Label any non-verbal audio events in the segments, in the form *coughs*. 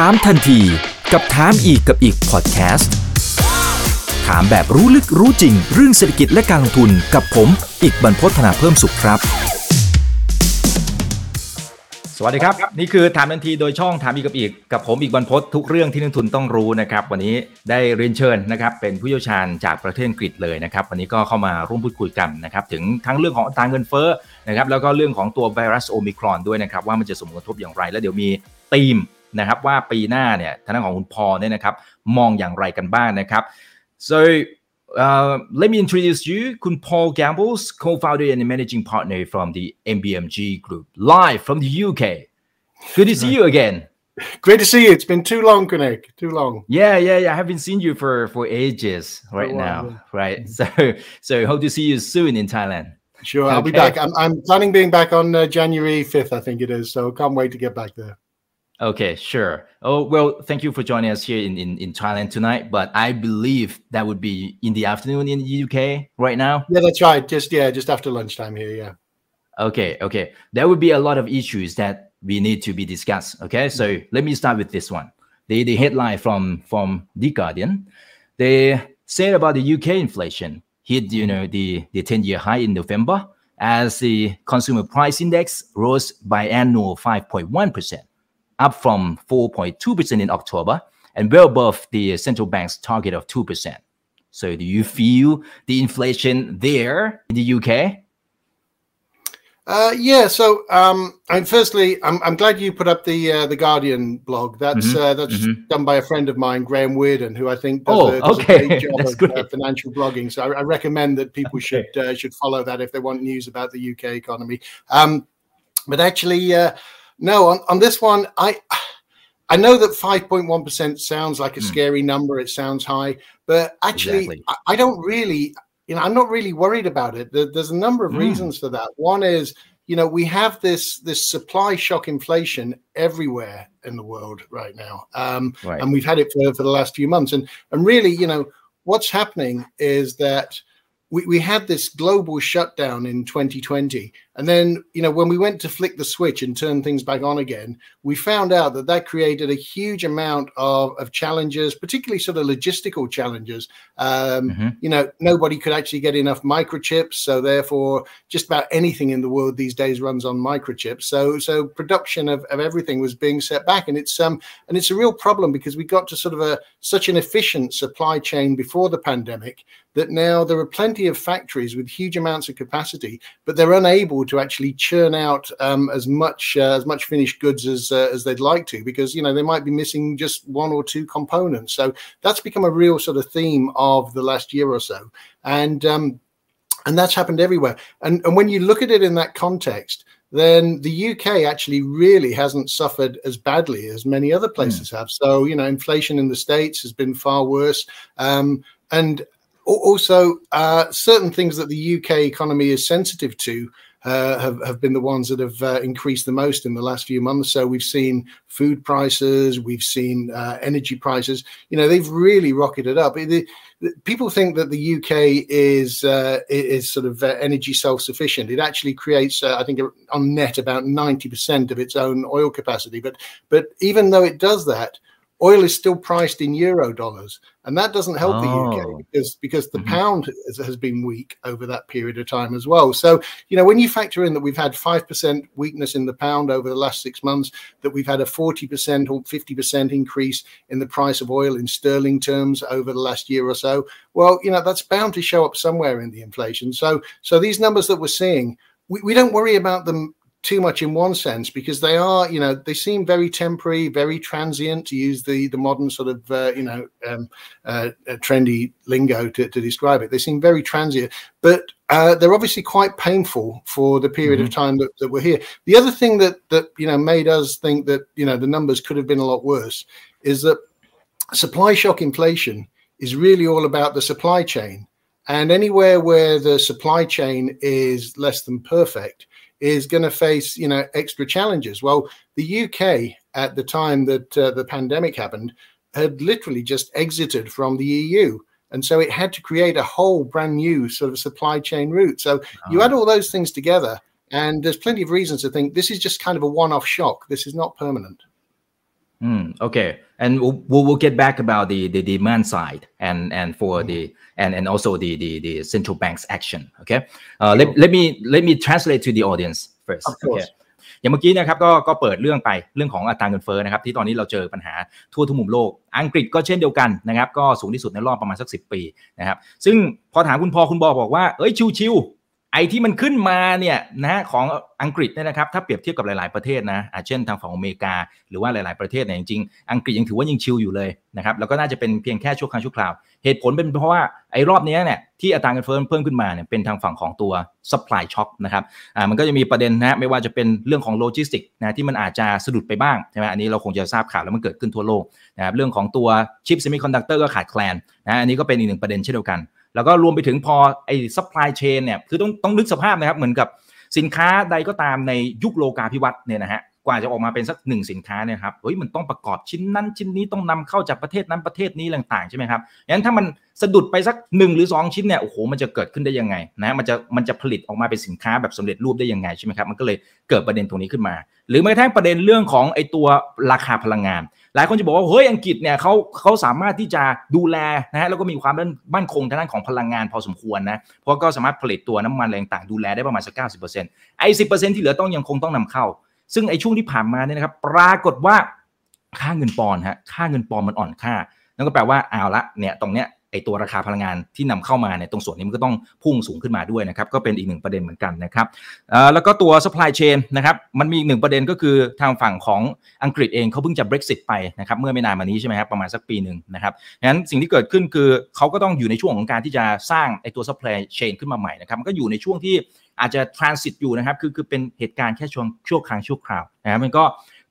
ถามทันทีกับถามอีกกับอีกพอดแคสต์ถามแบบรู้ลึกรู้จริง เรื่องเศรษฐกิจและการลงทุนกับผม อีกบรรพฒนาเพิ่มสุขครับ สวัสดีครับ นี่คือถามทันทีโดยช่องถามอีกกับอีก กับผมอีกบรรพทุกเรื่องที่นักทุนต้องรู้นะครับ วันนี้ได้เรียนเชิญนะครับ เป็นผู้เชี่ยวชาญจากประเทศอังกฤษเลยนะครับ วันนี้ก็เข้ามาร่วมพูดคุยกันนะครับ ถึงทั้งเรื่องของอัตราเงินเฟ้อนะครับแล้วก็เรื่องของตัวไวรัสโอมิครอนด้วยนะครับว่ามันจะส่งผลกระทบอย่างไร แล้วเดี๋ยวมีธีม นะครับว่าปีหน้าเนี่ยทางด้านของคุณพอเนี่ยนะครับมองอย่างไรกันบ้างนะครับ so uh, let me introduce you คุณ Paul Gambles co-founder and managing partner from the MBMG Group live from the UK good to see you again Great to see you. It's been too long, Connect. Too long. yeah yeah yeah I haven't seen you for for ages right Oh, wow, now yeah. right so so hope to see you soon in Thailand Sure, I'll be Okay. back. I'm, I'm planning being back on uh, January 5th, I think it is. So can't wait to get back there. Okay, sure. Oh, well, thank you for joining us here in, in, in Thailand tonight. But I believe that would be in the afternoon in the UK right now. Yeah, that's right. Just yeah, just after lunchtime here. Yeah. Okay, okay. There would be a lot of issues that we need to be discussed. Okay, so mm-hmm. let me start with this one. The, the headline from, from The Guardian, they said about the UK inflation hit, you know, the, the 10-year high in November as the consumer price index rose by annual 5.1%. up from 4.2% in October and well above the central bank's target of 2%. So do you feel the inflation there in the UK? Uh, yeah. So, um, and firstly, I'm, I'm glad you put up the uh, the Guardian blog. That's Mhm, uh, that's mhm. done by a friend of mine, Graeme Wearden, who I think does, Oh, a, does okay. a great *laughs* job of uh, financial blogging. So I, I recommend that people Okay. should uh, should follow that if they want news about the UK economy. Um, but actually, uh, no, on, on this one, I I know that 5.1% sounds like a Hmm. scary number. It sounds high, but actually, Exactly. I, I don't really, you know, I'm not really worried about it. There, there's a number of Hmm. reasons for that. One is, you know, we have this this supply shock inflation everywhere in the world right now, um, Right. and we've had it for, for the last few months. And and really, you know, what's happening is that we, we had this global shutdown in 2020 and then you know when we went to flick the switch and turn things back on again we found out that that created a huge amount of, of challenges particularly sort of logistical challenges um, Mhm. you know nobody could actually get enough microchips so therefore just about anything in the world these days runs on microchips so so production of, of everything was being set back and it's um and it's a real problem because we got to sort of a such an efficient supply chain before the pandemic that now there are plenty of factories with huge amounts of capacity, but they're unable to actually churn out um, as much uh, as much finished goods as uh, as they'd like to because you know they might be missing just one or two components. So that's become a real sort of theme of the last year or so, and um, and that's happened everywhere. And and when you look at it in that context. Then the UK actually really hasn't suffered as badly as many other places have. So, you know, inflation in the States has been far worse. Um, and Also, uh, certain things that the UK economy is sensitive to have, have been the ones that have uh, increased the most in the last few months. So we've seen food prices, we've seen uh, energy prices. You know, they've really rocketed up. The- the- people think that the UK is uh, is sort of uh, energy self sufficient. It actually creates, uh, I think, on net about ninety percent of its own oil capacity. But but even though it does that, oil is still priced in euro dollars, and that doesn't help the Oh. UK because because the Mhm. pound has, has been weak over that period of time as well. So you know when you factor in that we've had five percent weakness in the pound over the last six months, that we've had a forty percent or fifty percent increase in the price of oil in sterling terms over the last year or so, well, you know that's bound to show up somewhere in the inflation. So so these numbers that we're seeing, we, we don't worry about them too much in one sense because they are you know they seem very temporary very transient to use the the modern sort of uh, you know um, uh, uh, trendy lingo to, to describe it. They seem very transient but uh, they're obviously quite painful for the period of time that, that we're here. The other thing that that you know made us think that you know the numbers could have been a lot worse is that supply shock inflation is really all about the supply chain. And anywhere where the supply chain is less than perfect is going to face you know extra challenges. Well the uk at the time that uh, the pandemic happened had literally just exited from the eu and so it had to create a whole brand new sort of supply chain route. So you add all those things together and there's plenty of reasons to think this is just kind of a one-off shock. This is not permanent Mm, okay, and we'll, we'll get back about the, the demand side and and for mm. the and and also the the, the central bank's action. Okay, uh, let let me let me translate to the audience first. Of course. Okay. อย่างเมื่อกี้นะครับก็ก็เปิดเรื่องไปเรื่องของอัตราเงินเฟ้อนะครับที่ตอนนี้เราเจอปัญหาทั่วทุกมุมโลก อังกฤษก็เช่นเดียวกันนะครับก็สูงที่สุดในรอบประมาณสักสิปีนะครับซึ่งพอถามคุณพอคุณบอบอกว่าเอ้ยชิว ไอ้ที่มันขึ้นมาเนี่ยนะของอังกฤษเนี่ยนะครับถ้าเปรียบเทียบกับหลาย ๆประเทศนะเช่นทางฝั่งอเมริกา หรือว่าหลาย ๆประเทศเนี่ยจริงๆอังกฤษยังถือว่ายังชิลอยู่เลยนะครับแล้วก็น่าจะเป็นเพียงแค่ชั่วครั้งชั่วคราว เหตุผลเป็นเพราะว่าไอ้รอบนี้เนี่ยที่อัตราเงินเฟ้อเพิ่มขึ้นมาเนี่ยเป็นทางฝั่งของตัว supply shock นะครับอ่ามันก็จะมีประเด็นนะไม่ว่าจะเป็นเรื่องของโลจิสติกนะที่มันอาจจะสะดุดไปบ้างใช่ไหมอันนี้เราคงจะทราบข่าวแล้วมันเกิดขึ้นทั่วโลกนะครับเรื่องของตัวชิปเซมิคอนดักเตอร์ก็ขาดแคลนนะอันนี้ก็เป็นอีกหนึ่งประเด็นเช่นเดียวกัน แล้วก็รวมไปถึงพอไอ้ซัพพลายเชนเนี่ยคือต้องต้องนึกสภาพนะครับ เหมือนกับสินค้าใดก็ตามในยุคโลกาภิวัตน์เนี่ยนะฮะกว่าจะออกมาเป็นสักหนึ่งสินค้าเนี่ยครับเฮ้ยมันต้องประกอบชิ้นนั้นชิ้นนี้ต้องนำเข้าจากประเทศนั้นประเทศนี้ต่างๆใช่ไหมครับงั้นถ้ามันสะดุดไปสักหนึ่งหรือสองชิ้นเนี่ยโอ้โหมันจะเกิดขึ้นได้ยังไงนะมันจะมันจะผลิตออกมาเป็นสินค้าแบบสำเร็จรูปได้ยังไงใช่ไหมครับมันก็เลยเกิดประเด็นตรงนี้ขึ้นมา หรือแม้กระทั่งประเด็นเรื่องของไอ้ตัวราคาพลังงาน หลายคนจะบอกว่าเฮ้ยอังกฤษเนี่ยเขาเขาสามารถที่จะดูแลนะฮะแล้วก็มีความมั่นคงทางด้านของพลังงานพอสมควรนะเพราะก็สามารถผลิตตัวน้ำมันอะไรต่างดูแลได้ประมาณสักเก้าสิบเปอร์เซ็นต์ไอ้สิบเปอร์เซ็นต์ที่เหลือต้องยังคงต้องนำเข้า ซึ่งไอ้ช่วงที่ผ่านมาเนี่ยนะครับปรากฏว่าค่าเงินปอนฮะค่าเงินปอนมันอ่อนค่านั่นก็แปลว่าเอาละเนี่ยตรงเนี้ย ไอตัวราคาพลังงานที่นำเข้ามาเนี่ยตรงส่วนนี้มันก็ต้องพุ่งสูงขึ้นมาด้วยนะครับก็เป็นอีกหนึ่งประเด็นเหมือนกันนะครับแล้วก็ตัว supply chain นะครับมันมีอีกหนึ่งประเด็นก็คือทางฝั่งของอังกฤษเองเขาเพิ่งจะ Brexit ไปนะครับเมื่อไม่นานมานี้ใช่ไหมครับประมาณสักปีหนึ่งนะครับงั้นสิ่งที่เกิดขึ้นคือเขาก็ต้องอยู่ในช่วงของการที่จะสร้างไอตัว supply chain ขึ้นมาใหม่นะครับมันก็อยู่ในช่วงที่อาจจะ transit อยู่นะครับคือคือเป็นเหตุการณ์แค่ช่วงชั่วครั้งชั่วคราวนะครับมันก็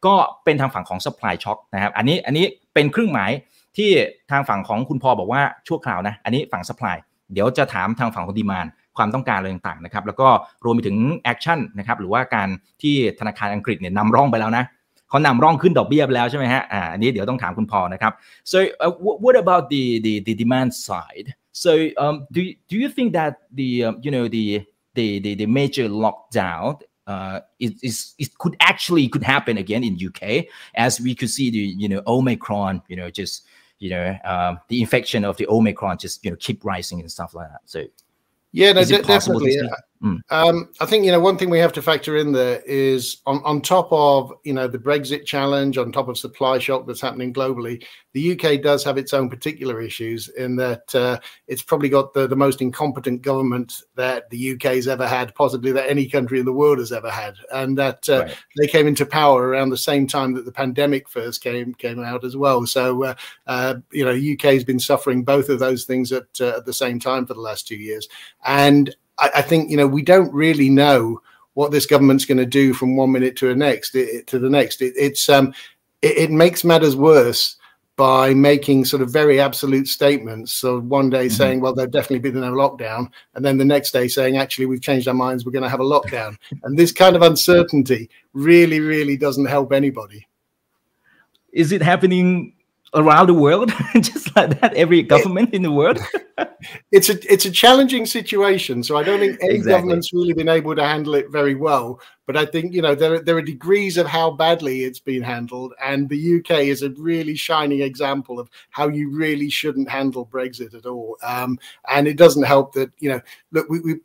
ก็เป็นทางฝั่งของ supply shock นะครับอันนี้อันนี้เป็นเครื่องหมาย ที่ทางฝั่งของคุณพอบอกว่าชั่วคราวนะ อันนี้ฝั่ง supply เดี๋ยวจะถามทางฝั่งของ demand ความต้องการอะไรต่างๆนะครับ แล้วก็รวมไปถึง action นะครับ หรือว่าการที่ธนาคารอังกฤษเนี่ยนำร่องไปแล้วนะเขานำร่องขึ้นดอกเบี้ยไปแล้วใช่ไหมฮะอ่าอันนี้เดี๋ยวต้องถามคุณพอนะครับ so uh, what about the the the demand side so um do do you think that the um, you know the the the, the major lockdown uh, it, it could actually could happen again in UK as we could see the you know Omicron you know just you know um, the infection of the Omicron just you know keep rising and stuff like that. So yeah, no, de- definitely. Mm. Um, I think you know one thing we have to factor in there is on on top of you know the Brexit challenge, on top of supply shock that's happening globally, the UK does have its own particular issues in that uh, it's probably got the, the most incompetent government that the UK has ever had, possibly that any country in the world has ever had, and that uh, right. they came into power around the same time that the pandemic first came came out as well. So uh, uh you know UK has been suffering both of those things at uh, at the same time for the last two years, and I, I think you know we don't really know what this government's going to do from one minute to the next it, to the next. It, it's um, it, it, makes matters worse by making sort of very absolute statements. So one day mm-hmm. saying, "Well, there'll definitely be no lockdown," and then the next day saying, "Actually, we've changed our minds. We're going to have a lockdown." *laughs* and this kind of uncertainty really, really doesn't help anybody. Is it happening around the world, *laughs* just like that. Every government it, in the world. *laughs* it's a it's a challenging situation. So I don't think any exactly. government's really been able to handle it very well. But I think you know there there are degrees of how badly it's been handled, and the UK is a really shining example of how you really shouldn't handle Brexit at all. Um, and it doesn't help that you know look we, we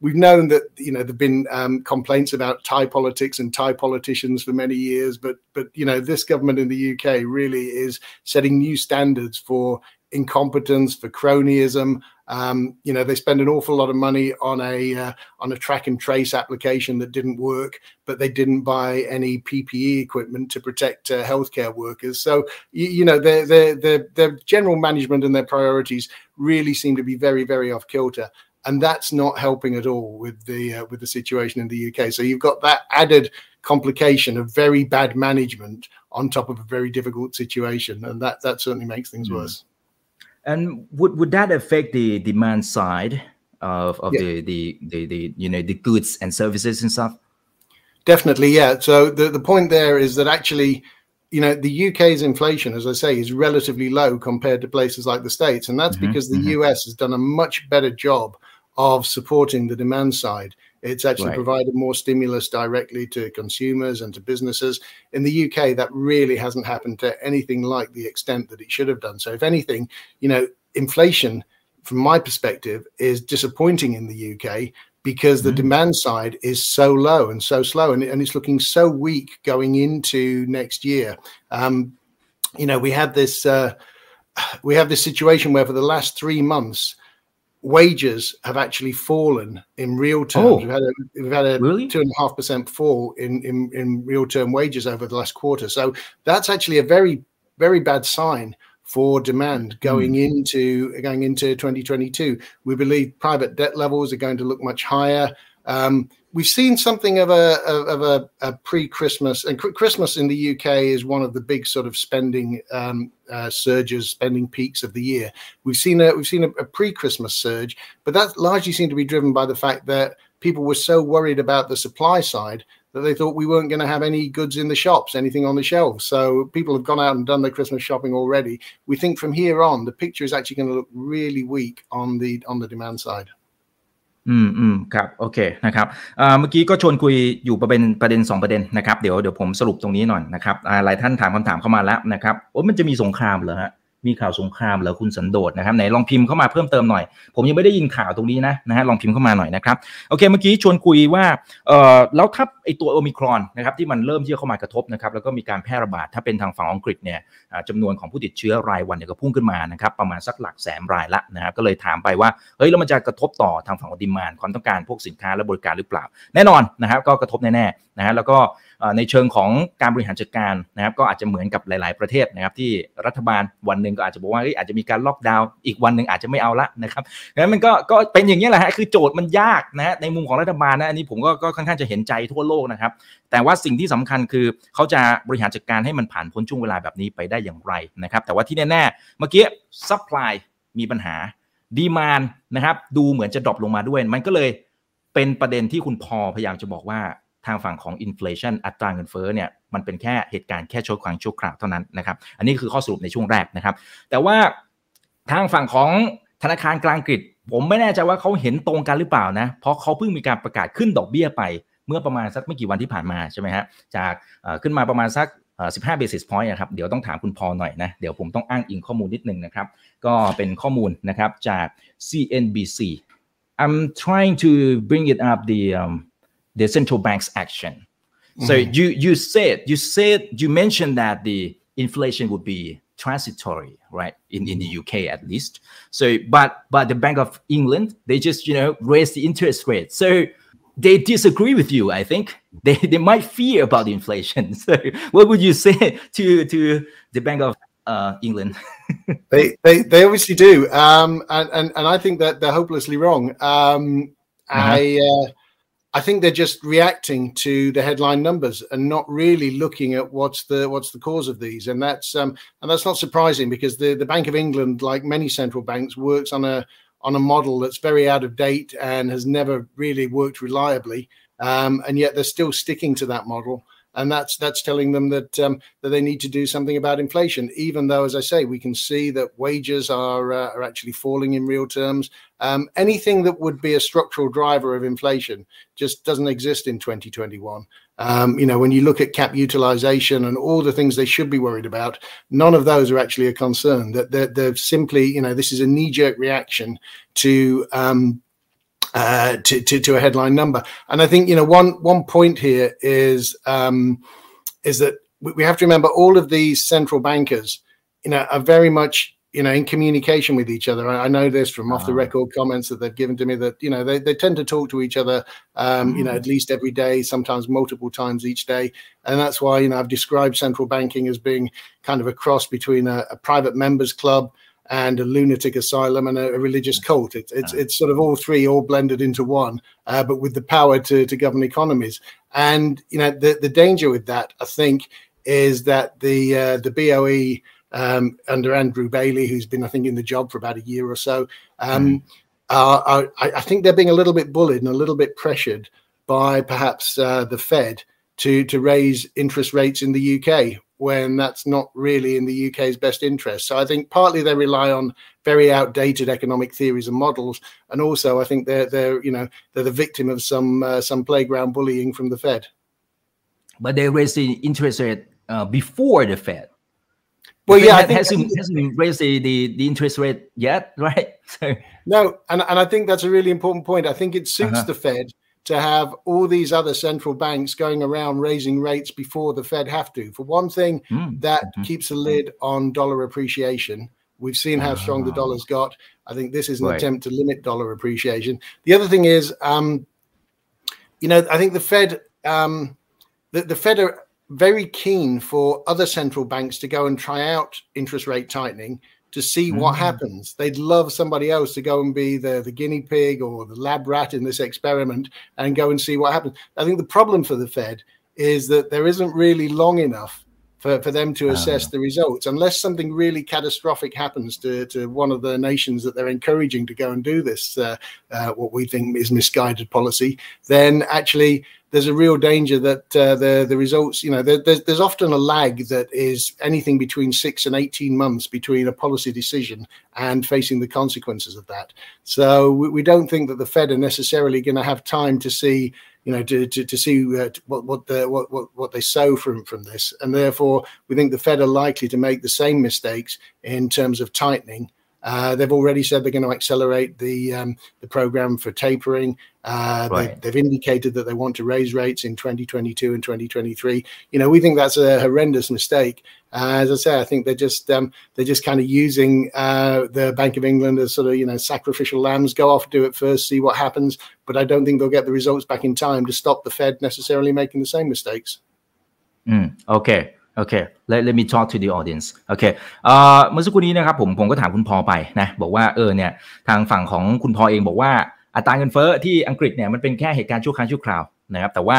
we've known that you know there've been um, complaints about Thai politics and Thai politicians for many years, but but you know this government in the UK really is setting new standards for incompetence, for cronyism. Um, you know they spend an awful lot of money on a uh, on a track and trace application that didn't work, but they didn't buy any PPE equipment to protect uh, healthcare workers. So you, you know their, their their their general management and their priorities really seem to be very very off kilter and that's not helping at all with the uh, with the situation in the UK. So you've got that added complication of very bad management on top of a very difficult situation, and that that certainly makes things mm. worse. And would would that affect the demand side of of yeah. the, the the the you know the goods and services and stuff? Definitely, yeah. So the the point there is that actually you know the UK's inflation, as I say, is relatively low compared to places like the States, and that's mm-hmm, because the mm-hmm. US has done a much better job of supporting the demand side It's actually right. provided more stimulus directly to consumers and to businesses. In the UK, that really hasn't happened to anything like the extent that it should have done. So, if anything, you know, inflation, from my perspective, is disappointing in the UK because the mm-hmm. demand side is so low and so slow, and, and it's looking so weak going into next year. Um, you know, we have this uh, we have this situation where for the last three months, wages have actually fallen in real terms. Oh, we've had a, we've had a really? two and a half percent fall in, in in real term wages over the last quarter. So that's actually a very very bad sign for demand going mm. into going into 2022. We believe private debt levels are going to look much higher. Um, we've seen something of a of a, a pre-Christmas, and Christmas in the UK is one of the big sort of spending um, uh, surges, spending peaks of the year. We've seen a we've seen a, a pre-Christmas surge, but that largely seemed to be driven by the fact that people were so worried about the supply side that they thought we weren't going to have any goods in the shops, anything on the shelves. So people have gone out and done their Christmas shopping already. We think from here on, the picture is actually going to look really weak on the on the demand side. อืมอืมครับโอเคนะครับเมื่อกี้ก็ชวนคุยอยู่ประเด็นประเด็น 2 ประเด็นนะครับเดี๋ยวเดี๋ยวผมสรุปตรงนี้หน่อยนะครับหลายท่านถามคำถามเข้ามาแล้วนะครับโอ้มันจะมีสงครามเหรอฮะ มีข่าวสงครามเหรอคุณสันโดษนะครับไหนลองพิมพ์เข้ามาเพิ่มเติมหน่อย ผมยังไม่ได้ยินข่าวตรงนี้นะนะฮะลองพิมพ์เข้ามาหน่อยนะครับโอเคเมื่อกี้ชวนคุยว่าเอ่อแล้วถ้าไอตัวโอมิครอนนะครับที่มันเริ่มที่จะเข้ามากระทบนะครับแล้วก็มีการแพร่ระบาดถ้าเป็นทางฝั่งอังกฤษเนี่ยจำนวนของผู้ติดเชื้อรายวันเนี่ยก็พุ่งขึ้นมานะครับประมาณสักหลักแสนรายละนะครับก็เลยถามไปว่าเฮ้ยแล้วมันจะกระทบต่อทางฝั่งของดิมานความต้องการพวกสินค้าและบริการหรือเปล่า แน่นอนนะครับก็กระทบแน่ๆนะฮะแล้วก็ ในเชิงของการบริหารจัดการนะครับก็อาจจะเหมือนกับหลาย ๆประเทศนะครับที่รัฐบาลวันหนึ่งก็อาจจะบอกว่าอาจจะมีการล็อกดาวน์อีกวันหนึ่งอาจจะไม่เอาละนะครับงั้นมันก็ก็เป็นอย่างนี้แหละฮะคือโจทย์มันยากนะในมุมของรัฐบาลนะอันนี้ผมก็ก็ค่อนข้างจะเห็นใจทั่วโลกนะครับแต่ว่าสิ่งที่สำคัญคือเขาจะบริหารจัดการให้มันผ่านพ้นช่วงเวลาแบบนี้ไปได้อย่างไรนะครับแต่ว่าที่แน่ๆเมื่อกี้ซัพพลายมีปัญหาดีมานนะครับดูเหมือนจะดรอปลงมาด้วย มันก็เลยเป็นประเด็นที่คุณพอพยายามจะบอกว่า ทางฝั่งของอินฟลชันอัตราเงินเฟ้อเนี่ยมันเป็นแค่เหตุการณ์แค่ชั่วครั้งชั่วคราวเท่านั้นนะครับ อันนี้คือข้อสรุปในช่วงแรกนะครับ แต่ว่าทางฝั่งของธนาคารกลางกรีกผมไม่แน่ใจว่าเขาเห็นตรงกันหรือเปล่านะเพราะเขาเพิ่งมีการประกาศขึ้นดอกเบี้ยไป เมื่อประมาณสักไม่กี่วันที่ผ่านมาใช่ไหมฮะจากขึ้นมาประมาณสัก15 basis point นะครับ เดี๋ยวต้องถามคุณพอหน่อยนะ เดี๋ยวผมต้องอ้างอิงข้อมูลนิดนึงนะครับ ก็เป็นข้อมูลนะครับจาก CNBC I'm trying to bring it up the um, the central bank's action. So mm-hmm. you you said you said you mentioned that the inflation would be transitory, right? In in the UK at least. So but but the Bank of England they just you know raise the interest rate. So they disagree with you. I think *laughs* they they might fear about the inflation. *laughs* So what would you say *laughs* to to the Bank of uh, England? they, they they obviously do, um, and, and and I think that they're hopelessly wrong. Um, uh-huh. I. Uh, I think they're just reacting to the headline numbers and not really looking at what's the what's the cause of these. And that's um, and that's not surprising because the, the Bank of England, like many central banks, works on a on a model that's very out of date and has never really worked reliably. Um, and yet they're still sticking to that model and that's that's telling them that um, that they need to do something about inflation. Even though, as I say, we can see that wages are uh, are actually falling in real terms. Um, anything that would be a structural driver of inflation just doesn't exist in 2021. Um, you know, when you look at cap utilization and all the things they should be worried about, none of those are actually a concern. That they're, they're, simply, you know, this is a knee jerk reaction to um, uh, to, to, to a headline number. And I think you know one one point here is um, is that we have to remember all of these central bankers, you know, are very much you know in communication with each other. I, I know this from off the ah. record comments that they've given to me that you know they, they tend to talk to each other, um, you know, at mm. least every day, sometimes multiple times each day, and that's why you know I've described central banking as being kind of a cross between a, a private members club and a lunatic asylum and a, a religious cult. It, it's it's sort of all three all blended into one, uh, but with the power to to govern economies. And you know the the danger with that, I think, is that the uh, the BOE um, under Andrew Bailey, who's been I think in the job for about a year or so, um, mm. are, are, I think they're being a little bit bullied and a little bit pressured by perhaps uh, the Fed to to raise interest rates in the UK when that's not really in the UK's best interest. So I think partly they rely on very outdated economic theories and models, and also I think they're they're you know they're the victim of some uh, some playground bullying from the Fed. But they raised the interest rate uh, before the Fed. Well, yeah, I think hasn't, hasn't raised the, the, the interest rate yet, *laughs* right? So. No, and, and I think that's a really important point. I think it suits uh-huh. the Fed to have all these other central banks going around raising rates before the Fed have to. For one thing, mm. that mm-hmm. keeps a lid on dollar appreciation. We've seen how strong the ah. dollar's got. I think this is an right. attempt to limit dollar appreciation. The other thing is, um, you know, I think the Fed, um, the, the Fed are very keen for other central banks to go and try out interest rate tightening to see what mm. happens. They'd love somebody else to go and be the, the guinea pig or the lab rat in this experiment and go and see what happens. I think the problem for the Fed is that there isn't really long enough for, for them to assess uh, the results. Unless something really catastrophic happens to, to one of the nations that they're encouraging to go and do this, uh, uh, what we think is misguided policy, then actually there's a real danger that uh, the the results, you know, there, there's there's often a lag that is anything between six and eighteen months between a policy decision and facing the consequences of that. So we, we don't think that the Fed are necessarily going to have time to see, you know, to to, to see uh, what what the what, what what they sow from from this, and therefore we think the Fed are likely to make the same mistakes in terms of tightening uh, they've already said they're going to accelerate the um, the program for tapering. Uh, right. they, have indicated that they want to raise rates in 2022 and 2023. You know, we think that's a horrendous mistake. Uh, as I say, I think they're just um, they're just kind of using uh, the Bank of England as sort of you know sacrificial lambs. Go off, do it first, see what happens. But I don't think they'll get the results back in time to stop the Fed necessarily making the same mistakes. Mm, okay. โอเค let let me talk to the audience โอเคเมื่อสักครู่นี้นะครับผมผมก็ถามคุณพอไปนะบอกว่าเออเนี่ยทางฝั่งของคุณพอเองบอกว่าอัตราเงินเฟ้อที่อังกฤษเนี่ยมันเป็นแค่เหตุการณ์ชั่วครั้งชั่วคราวนะครับแต่ว่า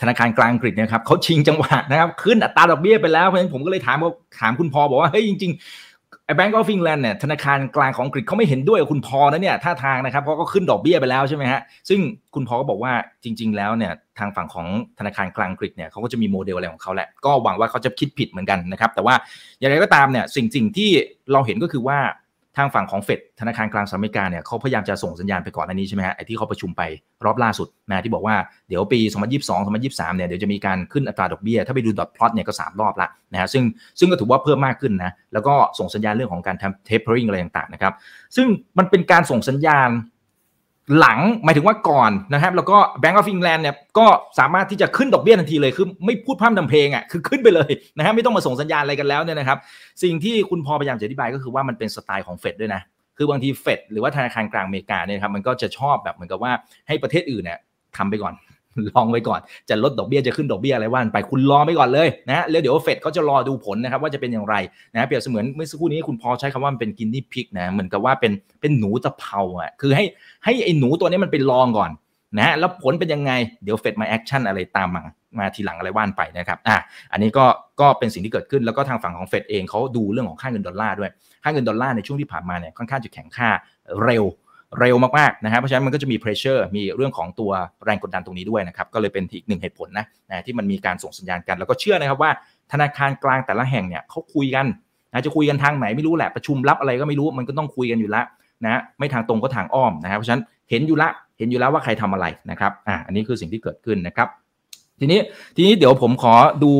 ธนาคารกลางอังกฤษนะครับเขาชิงจังหวะนะครับขึ้นอัตราดอกเบี้ยไปแล้วเพราะฉะนั้นผมก็เลยถามถามคุณพอบอกว่าเฮ้ยจริง ๆ แบงก์ออฟฟิงแลนด์เนี่ยธนาคารกลางของอังกฤษเขาไม่เห็นด้วยกับคุณพอนะเนี่ยท่าทางนะครับเพราะก็ขึ้นดอกเบี้ยไปแล้วใช่ไหมฮะซึ่งคุณพอก็บอกว่าจริง ๆ แล้วเนี่ยทางฝั่งของธนาคารกลางอังกฤษเนี่ยเขาก็จะมีโมเดลอะไรของเขาแหละก็หวังว่าเขาจะคิดผิดเหมือนกันนะครับแต่ว่าอย่างไรก็ตามเนี่ยสิ่งสิ่งที่เราเห็นก็คือว่า ทางฝั่งของเฟดธนาคารกลางสหรัฐอเมริกาเนี่ยเขาพยายามจะส่งสัญญาณไปก่อนอันนี้ใช่ไหมฮะไอ้ที่เขาประชุมไปรอบล่าสุดนะที่บอกว่าเดี๋ยวปี 2022 2023 เนี่ยเดี๋ยวจะมีการขึ้นอัตราดอกเบี้ย ถ้าไปดูดอทพลอตเนี่ยก็ 3 รอบละนะฮะซึ่งซึ่งก็ถือว่าเพิ่มมากขึ้นนะแล้วก็ส่งสัญญาณเรื่องของการทำเทปเปอร์ริงอะไรต่างๆนะครับซึ่งมันเป็นการส่งสัญญาณ หลังหมายถึงว่าก่อนนะครับ แล้วก็ Bank of England เนี่ยก็สามารถที่จะขึ้นดอกเบี้ยทันทีเลยคือไม่พูดพร่ำทำเพลงอะคือขึ้นไปเลยนะฮะไม่ต้องมาส่งสัญญาณอะไรกันแล้วเนี่ยนะครับ สิ่งที่คุณพอพยายามจะอธิบายก็คือว่ามันเป็นสไตล์ของเฟดด้วยนะ คือบางทีเฟดหรือว่าธนาคารกลางอเมริกาเนี่ยครับมันก็จะชอบแบบเหมือนกับว่าให้ประเทศอื่นเนี่ยทำไปก่อน ลองไว้ก่อน จะลดดอกเบี้ยจะขึ้นดอกเบี้ยอะไรว่านไปคุณรอไปก่อนเลยนะแล้วเดี๋ยวเฟดเขาจะรอดูผลนะครับว่าจะเป็นอย่างไรนะเปรียบเสมือนเมื่อสักครู่นี้คุณพอใช้คำว่ามันเป็นกินนี่พิกนะเหมือนกับว่าเป็นเป็นหนูตะเภาอะคือให้ให้ไอ้หนูตัวนี้มันไปลองก่อนนะแล้วผลเป็นยังไงเดี๋ยวเฟดมาแอคชั่นอะไรตามมามาทีหลังอะไรว่านไปนะครับอะอันนี้ก็ก็เป็นสิ่งที่เกิดขึ้นแล้วก็ทางฝั่งของเฟดเองเขาดูเรื่องของค่าเงินดอลลาร์ด้วยค่าเงินดอลลาร์ในช่วงที่ผ่านมาเนี่ยค่อนข้างจะแข็งค่าเร็ว เร็วมากๆนะครับเพราะฉะนั้นมันก็จะมี pressure มีเรื่องของตัวแรงกดดันตรงนี้ด้วยนะครับก็เลยเป็นอีกหนึ่งเหตุผลนะนะที่มันมีการส่งสัญญาณกัน แล้วก็เชื่อนะครับว่าธนาคารกลางแต่ละแห่งเนี่ยเขาคุยกันนะจะคุยกันทางไหนไม่รู้แหละประชุมรับอะไรก็ไม่รู้มันก็ต้องคุยกันอยู่ล้วนะไม่ทางตรงก็ทางอ้อมนะครับเพราะฉะนั้นเห็นอยู่ละเห็นอยู่แล้วว่าใครทำอะไรนะครับอ่าอันนี้คือสิ่งที่เกิดขึ้นนะครับ ทีนี้ทีนี้เดี๋ยวผมขอดู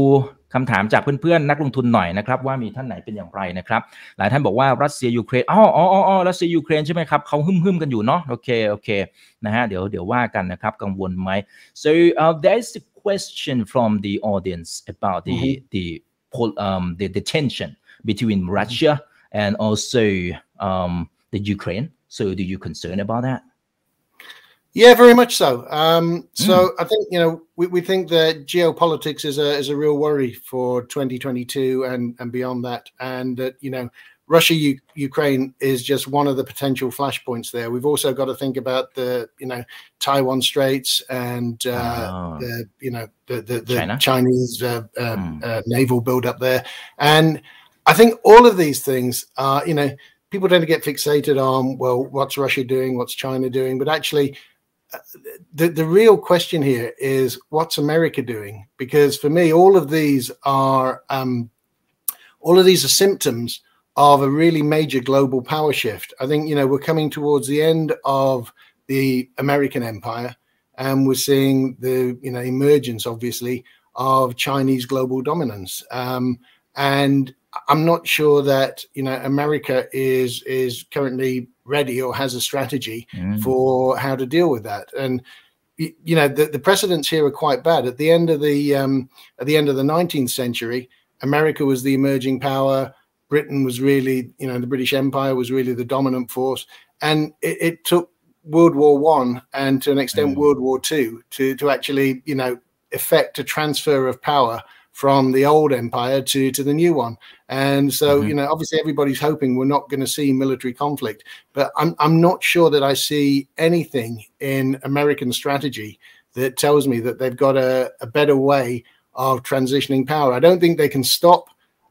คำถามจากเพื่อนๆนักลงทุนหน่อยนะครับว่ามีท่านไหนเป็นอย่างไรนะครับ หลายท่านบอกว่ารัสเซียยูเครนอ๋ออ๋ออ๋อรัสเซียยูเครนใช่ไหมครับเขาหึ่มหึมกันอยู่เนาะโอเคโอเคนะฮะเดี๋ยวเดี๋ยวว่ากันนะครับกังวลไหม so uh, there's a question from the audience about the mm-hmm. the um the, the tension between Russia and also um the Ukraine so do you concern about that Yeah, very much so. Um, so mm. I think you know we, we think that geopolitics is a is a real worry for 2022 and and beyond that, and that you know Russia U- Ukraine is just one of the potential flashpoints there. We've also got to think about the you know Taiwan Straits and uh, oh. the you know the the, the Chinese uh, uh, mm. naval build up there, and I think all of these things are you know people tend to get fixated on well what's Russia doing, what's China doing, but actually the, the real question here is what's America doing? Because for me, all of these are um, all of these are symptoms of a really major global power shift. I think you know we're coming towards the end of the American empire, and we're seeing the you know emergence, obviously, of Chinese global dominance. Um, and I'm not sure that you know America is is currently ready or has a strategy mm. for how to deal with that. And you know the, the precedents here are quite bad. At the end of the um, at the end of the 19th century, America was the emerging power. Britain was really, you know, the British Empire was really the dominant force, and it, it took World War One and to an extent mm. World War Two to to actually, you know, effect a transfer of power from the old empire to to the new one. And so, mm-hmm. you know, obviously everybody's hoping we're not going to see military conflict, but I'm I'm not sure that I see anything in American strategy that tells me that they've got a, a better way of transitioning power. I don't think they can stop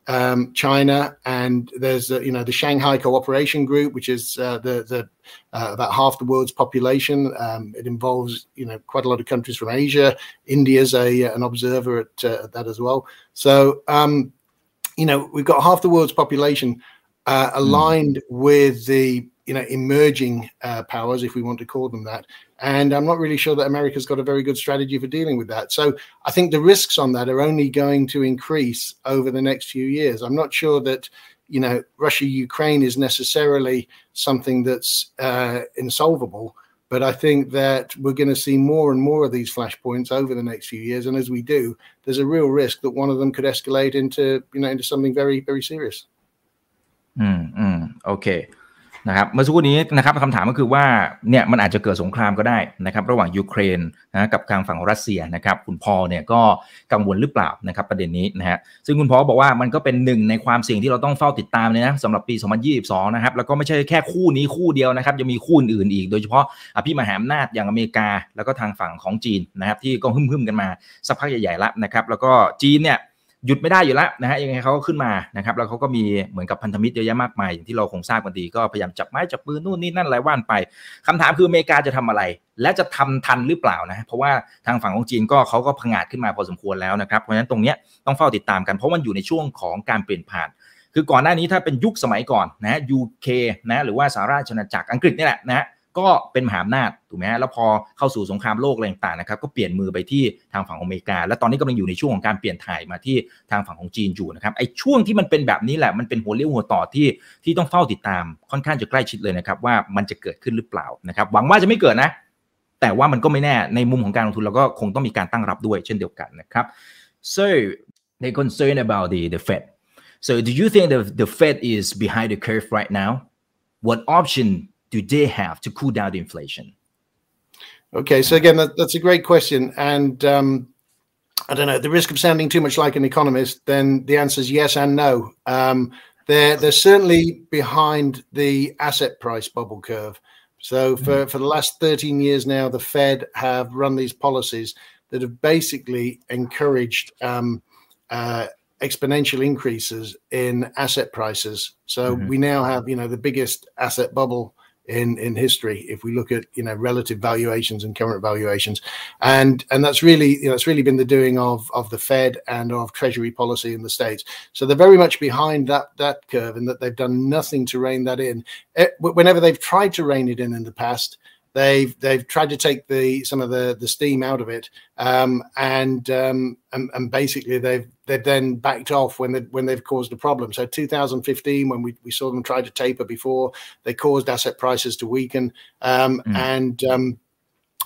um, China, and there's uh, you know the Shanghai Cooperation Group, which is uh, the the uh, about half the world's population. Um, it involves you know quite a lot of countries from Asia. India's a an observer at, uh, at that as well. So um, you know we've got half the world's population uh, aligned mm. with the you know emerging uh, powers, if we want to call them that, and I'm not really sure that America's got a very good strategy for dealing with that. So I think the risks on that are only going to increase over the next few years. I'm not sure that, you know, Russia Ukraine is necessarily something that's uh, insolvable. But I think that we're going to see more and more of these flashpoints over the next few years, and as we do, there's a real risk that one of them could escalate into, you know, into something very, very serious. Mm, mm, okay. นะครับเมื่อสักครู่นี้นะครับคำถามก็คือว่าเนี่ยมันอาจจะเกิดสงครามก็ได้นะครับ ระหว่างยูเครนนะกับทางฝั่งรัสเซียนะครับ คุณพอเนี่ยก็กังวลหรือเปล่านะครับประเด็นนี้นะฮะซึ่งคุณพอบอกว่ามันก็เป็นหนึ่งในความเสี่ยงที่เราต้องเฝ้าติดตามเลยนะสำหรับปี 2022 นะครับ แล้วก็ไม่ใช่แค่คู่นี้คู่เดียวนะครับยังมีคู่อื่นอีก โดยเฉพาะอภิมหาอำนาจอย่างอเมริกา แล้วก็ทางฝั่งของจีนนะครับที่ก็หึ่มๆกันมาสักพักใหญ่ๆแล้วนะครับแล้วก็จีนเนี่ย หยุดไม่ได้อยู่แล้วนะฮะยังไงเขาก็ขึ้นมานะครับแล้วเขาก็มีเหมือนกับพันธมิตรเยอะแยะมากมายอย่างที่เราคงทราบกันดีก็พยายามจับไม้จับมือนู่นนี่นั่นอะไรว่านไปคำถามคืออเมริกาจะทำอะไร และจะทำทันหรือเปล่านะเพราะว่าทางฝั่งของจีนก็เขาก็พังอาจขึ้นมาพอสมควรแล้วนะครับเพราะฉะนั้นตรงนี้ต้องเฝ้าติดตามกันเพราะมันอยู่ในช่วงของการเปลี่ยนผ่านคือก่อนหน้านี้ถ้าเป็นยุคสมัยก่อนนะยูเคนะหรือว่าสหราชอาณาจักรอังกฤษนี่แหละนะ ก็เป็นมหาอำนาจถูกไหมฮะแล้วพอเข้าสู่สงครามโลกอะไรต่างๆนะครับก็เปลี่ยนมือไปที่ทางฝั่งอเมริกา และตอนนี้กำลังอยู่ในช่วงของการเปลี่ยนถ่ายมาที่ทางฝั่งของจีนอยู่นะครับไอ้ช่วงที่มันเป็นแบบนี้แหละมันเป็นหัวเลี้ยวหัวต่อที่ที่ต้องเฝ้าติดตามค่อนข้างจะใกล้ชิดเลยนะครับว่ามันจะเกิดขึ้นหรือเปล่านะครับหวังว่าจะไม่เกิดนะแต่ว่ามันก็ไม่แน่ในมุมของการลงทุนเราก็คงต้องมีการตั้งรับด้วยเช่นเดียวกันนะครับ so they concern about the the Fed so do you think the the Fed is behind the curve right now what option do they have to cool down the inflation? Okay, so again, that, that's a great question, and um, I don't know. the risk of sounding too much like an economist, then the answer is yes and no. Um, they're they're certainly behind the asset price bubble curve. So for, mm. for the last 13 years now, the Fed have run these policies that have basically encouraged um, uh, exponential increases in asset prices. So mm-hmm. we now have, you know, the biggest asset bubble in in history if we look at you know relative valuations and current valuations. And and that's really you know it's really been the doing of of the fed and of treasury policy in the states. So they're very much behind that that curve in that they've done nothing to rein that in. Eh, it, whenever they've tried to rein it in in the past they've they've tried to take the some of the the steam out of it um, and, um, and and basically they've they've then backed off when they when they've caused a problem so 2015 when we, we saw them try to taper before they caused asset prices to weaken um, mm. and um,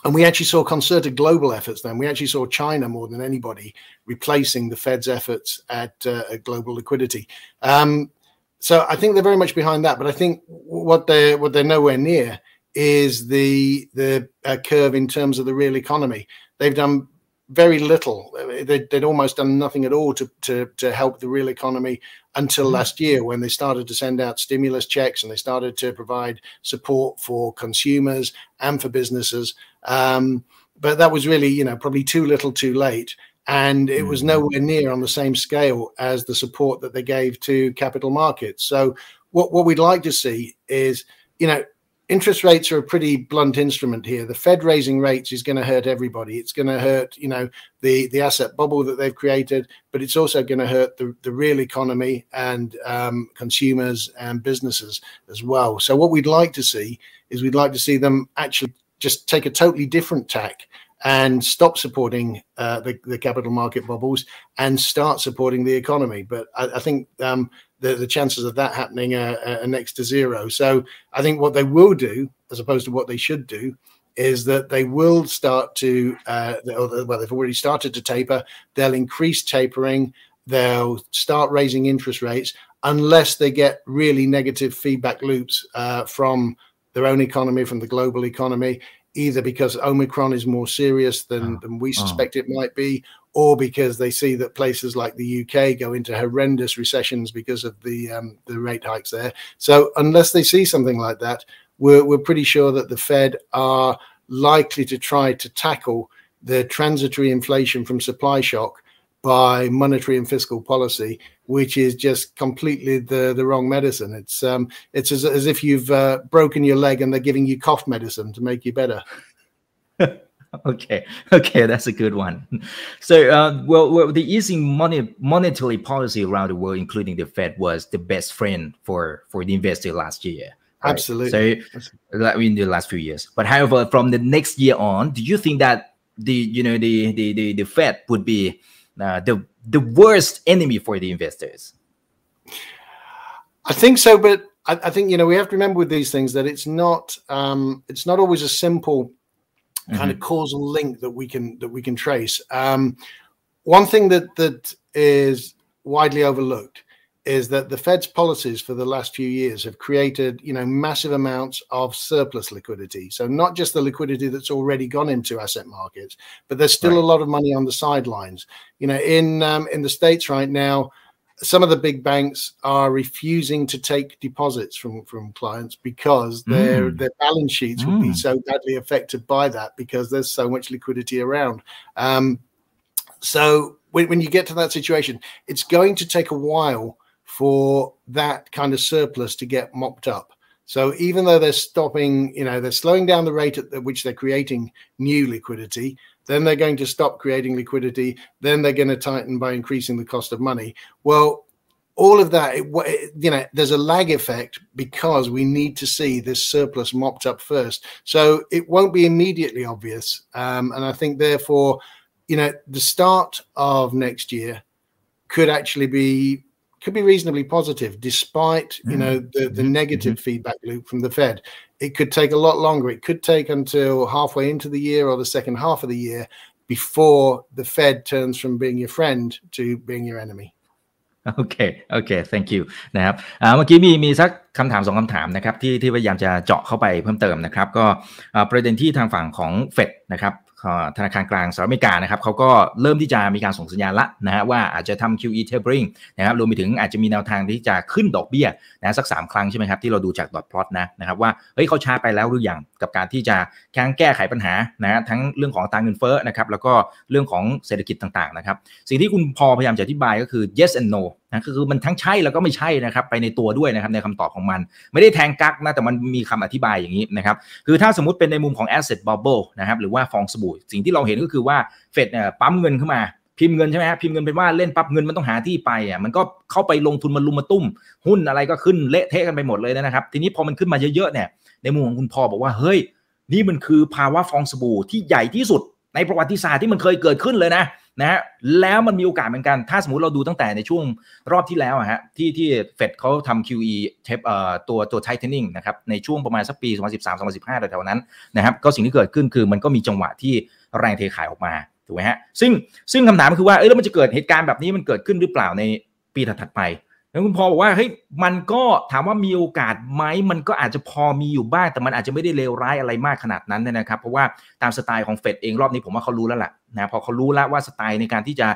and we actually saw concerted global efforts then. We actually saw China more than anybody replacing the Fed's efforts at, uh, at global liquidity. Um, so I think they're very much behind that. But I think what they're what they're nowhere near is the the uh, curve in terms of the real economy. They've done very little. They'd, they'd, almost done nothing at all to, to, to help the real economy until mm-hmm. last year when they started to send out stimulus checks and they started to provide support for consumers and for businesses. Um, but that was really, you know, probably too little too late. And it was mm-hmm. nowhere near on the same scale as the support that they gave to capital markets. So what, what we'd like to see is, you know, interest rates are a pretty blunt instrument here. The Fed raising rates is going to hurt everybody. It's going to hurt, you know, the the asset bubble that they've created, but it's also going to hurt the, the real economy and um, consumers and businesses as well. So what we'd like to see is we'd like to see them actually just take a totally different tack and stop supporting uh, the, the capital market bubbles and start supporting the economy. But I, I think um, the, the chances of that happening are, are, next to zero. So I think what they will do, as opposed to what they should do, is that they will start to, uh, well, they've already started to taper. They'll increase tapering. They'll start raising interest rates unless they get really negative feedback loops uh, from their own economy, from the global economy either because Omicron is more serious than, oh. than we oh. suspect oh. it might be, or because they see that places like the UK go into horrendous recessions because of the um, the rate hikes there. So unless they see something like that, we're we're pretty sure that the Fed are likely to try to tackle the transitory inflation from supply shock by monetary and fiscal policy, which is just completely the, the wrong medicine. It's um, it's as, as if you've uh, broken your leg and they're giving you cough medicine to make you better. *laughs* okay, okay, that's a good one. So, uh, well, well, the easing money monetary policy around the world, including the Fed, was the best friend for for the investor last year. Right? Absolutely. So, I mean, the last few years. But however, from the next year on, do you think that the you know the the the, the Fed would be uh, the the worst enemy for the investors? I think so, but I, I, think you know we have to remember with these things that it's not um, it's not always a simple kind mm-hmm. of causal link that we can that we can trace. Um, one thing that that is widely overlooked is that the Fed's policies for the last few years have created, you know, massive amounts of surplus liquidity. So not just the liquidity that's already gone into asset markets, but there's still right. a lot of money on the sidelines. You know, in um, in the states right now, some of the big banks are refusing to take deposits from from clients because their mm. their balance sheets mm. will be mm. so badly affected by that because there's so much liquidity around. Um, so when, when you get to that situation, it's going to take a while for that kind of surplus to get mopped up. So even though they're stopping, you know, they're slowing down the rate at which they're creating new liquidity, then they're going to stop creating liquidity. Then they're going to tighten by increasing the cost of money. Well, all of that, it, you know, there's a lag effect because we need to see this surplus mopped up first. So it won't be immediately obvious. Um, and I think, therefore, you know, the start of next year could actually be could be reasonably positive despite you know mm. the, the mm-hmm. negative mm-hmm. feedback loop from the fed it could take a lot longer it could take until halfway into the year or the second half of the year before the fed turns from being your friend to being your enemy *laughs* โอเคโอเค thank you นะครับเมื่อกี้มีมีสักคำถามสองคำถามนะครับที่ที่พยายามจะเจาะเข้าไปเพิ่มเติมนะครับ ก็ประเด็นที่ทางฝั่งของเฟดนะครับ ธนาคารกลางสหรัฐอเมริกานะครับเขาก็เริ่มที่จะมีการส่งสัญญาณละนะฮะว่าอาจจะทำ QE tapering นะครับรวมไปถึงอาจจะมีแนวทางที่จะขึ้นดอกเบี้ยนะสัก 3 ครั้งใช่ไหมครับ ที่เราดูจากดอทพลอตนะนะครับว่าเฮ้ยเขาช้าไปแล้วหรือยังกับการที่จะแก้ไขปัญหานะทั้งเรื่องของตาเงินเฟ้อนะครับแล้วก็เรื่องของเศรษฐกิจต่างๆนะครับสิ่งที่คุณพอพยายามจะอธิบายก็คือ yes and no นะคือมันทั้งใช่แล้วก็ไม่ใช่นะครับไปในตัวด้วยนะครับในคำตอบของมัน ไม่ได้แทงกักนะแต่มันมีคำอธิบายอย่างนี้นะครับคือถ้าสมมติเป็นในมุมของ asset bubble นะครับหรือว่าฟองสบู่สิ่งที่เราเห็นก็คือว่าเฟดเนี่ยปั๊มเงินเข้ามาพิมพ์เงินใช่ไหมฮะพิมพ์เงินเป็นว่าเล่นปั๊บเงินมันต้องหาที่ไปอะมันก็เข้าไปลงทุนมันลุมมาตุ้ม หุ้นอะไรก็ขึ้นเละเทะกันไปหมดเลยนะครับ ทีนี้พอมันขึ้นมาเยอะๆเนี่ยในมุมของคุณพ่อบอกว่าเฮ้ย นี่มันคือภาวะฟองสบู่ที่ใหญ่ที่สุดในประวัติศาสตร์ที่มันเคยเกิดขึ้นเลยนะ นะฮะแล้วมันมีโอกาสเหมือนกัน ถ้าสมมติเราดูตั้งแต่ในช่วงรอบที่แล้วอะฮะที่ที่เฟดเขาทำ QE เทปเอ่อตัวตัว tightening นะครับในช่วงประมาณสักปี 2013-2015แถวๆนั้นนะครับก็สิ่งที่เกิดขึ้นคือมันก็มีจังหวะที่แรงเทขายออกมาถูกไหมฮะซึ่งซึ่งคำถามคือว่าเออแล้วมันจะเกิดเหตุการณ์แบบนี้มันเกิดขึ้นหรือเปล่าในปีถัดไป แล้วคุณพอบอกว่าเฮ้ยมันก็ถามว่ามีโอกาสไหมมันก็อาจจะพอมีอยู่บ้างแต่มันอาจจะไม่ได้เลวร้ายอะไรมากขนาดนั้นนะครับ เพราะว่าตามสไตล์ของเฟดเองรอบนี้ผมว่าเขารู้แล้วแหละนะพอเขารู้แล้วว่าสไตล์ในการที่จะ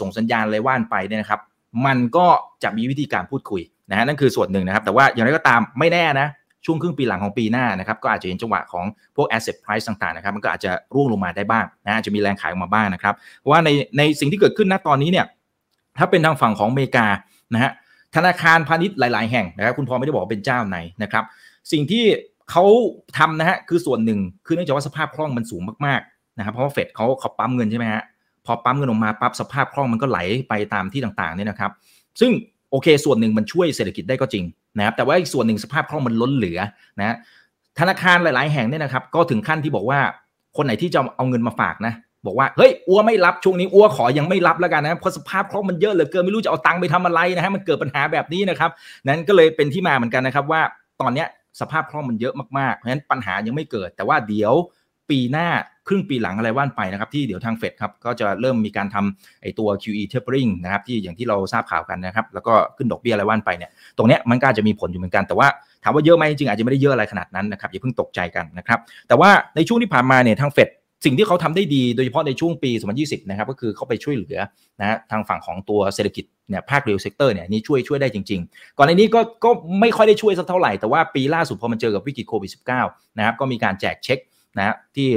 ส่งสัญญาณอะไรว่านไปเนี่ยนะครับ มันก็จะมีวิธีการพูดคุยนะฮะนั่นคือส่วนหนึ่งนะครับ แต่ว่าอย่างไรก็ตามไม่แน่นะช่วงครึ่งปีหลังของปีหน้านะครับก็อาจจะเห็นจังหวะของพวก asset price ต่างๆนะครับมันก็อาจจะร่วงลงมาได้บ้างนะอาจจะมีแรงขายออกมาบ้างนะครับเพราะว่าในในสิ่งที่เกิดขึ้นณตอนนี้เนี่ยถ้าเป็นทางฝั่งของอเมริกานะฮะ ธนาคารพาณิชย์หลาย ๆ แห่งนะครับคุณพอไม่ได้บอกเป็นเจ้าไหนนะครับ สิ่งที่เขาทำนะฮะคือส่วนหนึ่งคือเนื่องจากว่าสภาพคล่องมันสูงมากๆนะครับเพราะว่าเฟดเขาเขาปั๊มเงินใช่ไหมฮะพอปั๊มเงินออกมาปั๊บสภาพคล่องมันก็ไหลไปตามที่ต่างๆเนี่ยนะครับ ซึ่งโอเค ส่วนหนึ่งมันช่วยเศรษฐกิจได้ก็จริงนะครับแต่ว่าอีกส่วนหนึ่งสภาพคล่องมันล้นเหลือนะธนาคารหลาย ๆ แห่งเนี่ยนะครับ ก็ถึงขั้นที่บอกว่าคนไหนที่จะเอาเงินมาฝากนะ บอกว่าเฮ้ยอัวไม่รับช่วงนี้อัวขอยังไม่รับแล้วกันนะเพราะสภาพคล่องมันเยอะเหลือเกินไม่รู้จะเอาตังค์ไปทำอะไรนะฮะมันเกิดปัญหาแบบนี้นะครับนั้นก็เลยเป็นที่มาเหมือนกันนะครับว่าตอนเนี้ยสภาพคล่องมันเยอะมากๆเพราะฉะนั้นปัญหายังไม่เกิด แต่ว่าเดี๋ยวปีหน้าครึ่งปีหลังอะไรว่านไปนะครับ ที่เดี๋ยวทางเฟดครับก็จะเริ่มมีการทำไอตัว QE tapering นะครับที่อย่างที่เราทราบข่าวกันนะครับ แล้วก็ขึ้นดอกเบี้ยอะไรว่านไปเนี่ยตรงเนี้ยมันก็จะมีผลอยู่เหมือนกัน แต่ว่าถามว่าเยอะไหมจริงอาจจะไม่ได้เยอะอะไรขนาดนั้นนะครับอย่าเพิ่งตกใจกันนะครับแต่ว่าในช่วงที่ผ่านมาเนี่ยทางเฟด สิ่งที่เขาทำได้ดีโดยเฉพาะในช่วงปี 2020 นะครับ ก็คือเขาไปช่วยเหลือนะทางฝั่งของตัวเศรษฐกิจเนี่ยภาคเรียลเซกเตอร์เนี่ยนี่ช่วยช่วยได้จริง ๆ ก่อนในนี้ก็ก็ไม่ค่อยได้ช่วยสักเท่าไหร่ แต่ว่าปีล่าสุดพอมันเจอกับวิกฤตโควิด -19 นะครับก็มีการแจกเช็คนะที่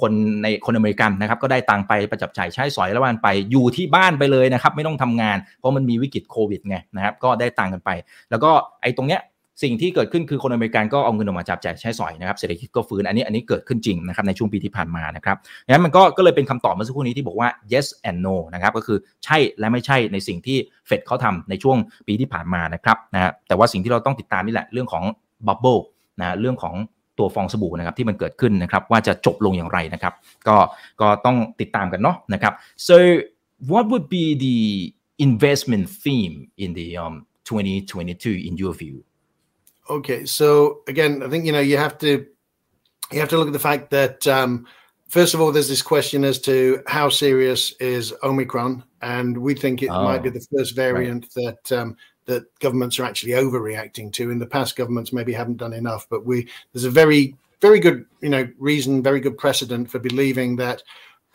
คนในคนอเมริกันนะครับก็ได้ตังไปประจับจ่ายใช้สอยละวันไปอยู่ที่บ้านไปเลยนะครับไม่ต้องทำงาน เพราะมันมีวิกฤตโควิดไงนะครับก็ได้ตังกันไป แล้วก็ไอ้ตรงเนี้ย สิ่งที่เกิดขึ้นคือคนอเมริกันก็เอาเงินออกมาจับจ่ายใช้สอยนะครับเศรษฐกิจก็ฟื้นอันนี้อันนี้เกิดขึ้นจริงนะครับในช่วงปีที่ผ่านมานะครับงั้นมันก็ก็เลยเป็นคำตอบเมื่อสักครู่นี้ที่บอกว่า yes and no นะครับก็คือใช่และไม่ใช่ในสิ่งที่เฟดเขาทำในช่วงปีที่ผ่านมานะครับนะแต่ว่าสิ่งที่เราต้องติดตามนี่แหละเรื่องของบับเบิลนะเรื่องของตัวฟองสบู่นะครับที่มันเกิดขึ้นนะครับว่าจะจบลงอย่างไรนะครับก็ก็ต้องติดตามกันเนาะนะครับ so what would be the investment theme in the um 2022 in your view Okay, so again, I think you know you have to you have to look at the fact that um, first of all, there's this question as to how serious is Omicron, and we think it oh, might be oh, the first variant right. that um, that governments are actually overreacting to. In the past, governments maybe haven't done enough, but we there's a very very good you know reason, very good precedent for believing that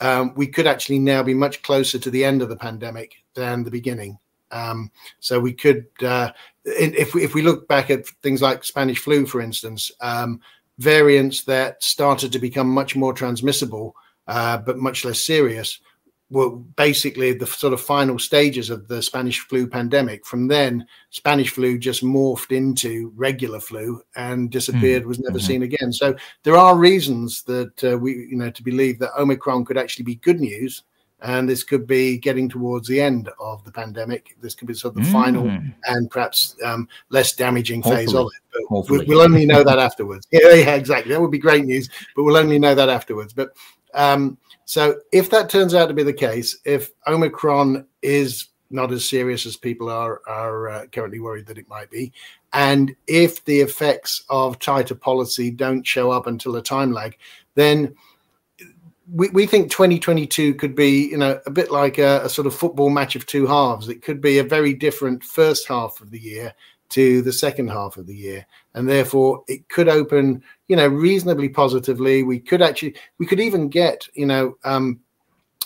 um, we could actually now be much closer to the end of the pandemic than the beginning. Um, so we could, uh, if we, if we look back at things like Spanish flu, for instance, um, variants that started to become much more transmissible, uh, but much less serious, were basically the sort of final stages of the Spanish flu pandemic. From then, Spanish flu just morphed into regular flu and disappeared, mm was never mm-hmm. seen again. So there are reasons that uh, we, you know, to believe that Omicron could actually be good news and this could be getting towards the end of the pandemic. This could be sort of the mm. final and perhaps um, less damaging Hopefully. phase of it. But we, will only know that afterwards. *laughs* Yeah, yeah, exactly. That would be great news, but we'll only know that afterwards. But um, so if that turns out to be the case, if Omicron is not as serious as people are are uh, currently worried that it might be, and if the effects of tighter policy don't show up until a time lag, then we, we think 2022 could be, you know, a bit like a, a, sort of football match of two halves. It could be a very different first half of the year to the second half of the year, and therefore it could open, you know, reasonably positively. We could actually, we could even get, you know, um,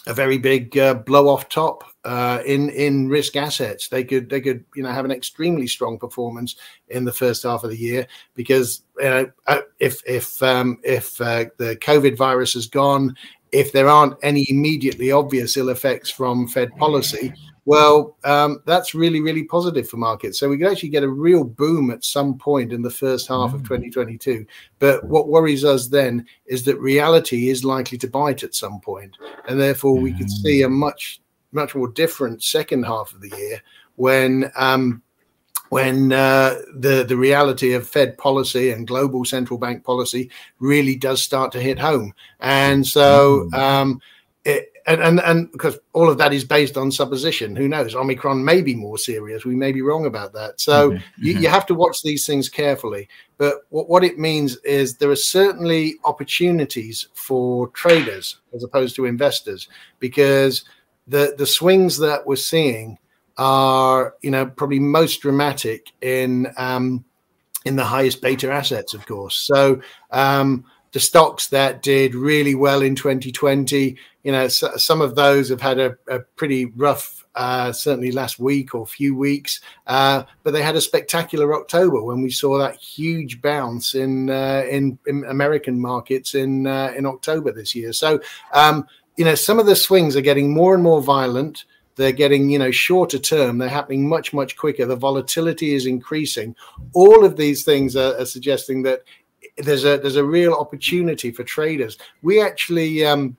a very big uh, blow off top uh, in in risk assets. They could they could you know have an extremely strong performance in the first half of the year because you know uh, if if um, if uh, the COVID virus has gone, if there aren't any immediately obvious ill effects from Fed policy, well, um, that's really, really positive for markets. So we could actually get a real boom at some point in the first half mm. of 2022. But what worries us then is that reality is likely to bite at some point, and therefore we could see a mm. much, much more different second half of the year when. Um, when uh, the the reality of Fed policy and global central bank policy really does start to hit home, and so mm. um, it, and, and and because all of that is based on supposition who knows omicron may be more serious we may be wrong about that so mm-hmm. You, you, mm-hmm. have to watch these things carefully but what, what it means is there are certainly opportunities for traders as opposed to investors because the the swings that we're seeing are you know probably most dramatic in um in the highest beta assets of course so um the stocks that did really well in 2020 you know, so, some of those have had a, a pretty rough, uh, certainly last week or few weeks, uh, but they had a spectacular October when we saw that huge bounce in uh, in, in, American markets in uh, in October this year. So, um, you know, some of the swings are getting more and more violent. They're getting, you know, shorter term. They're happening much, much quicker. The volatility is increasing. All of these things are, are suggesting that there's a there's a real opportunity for traders. We actually um,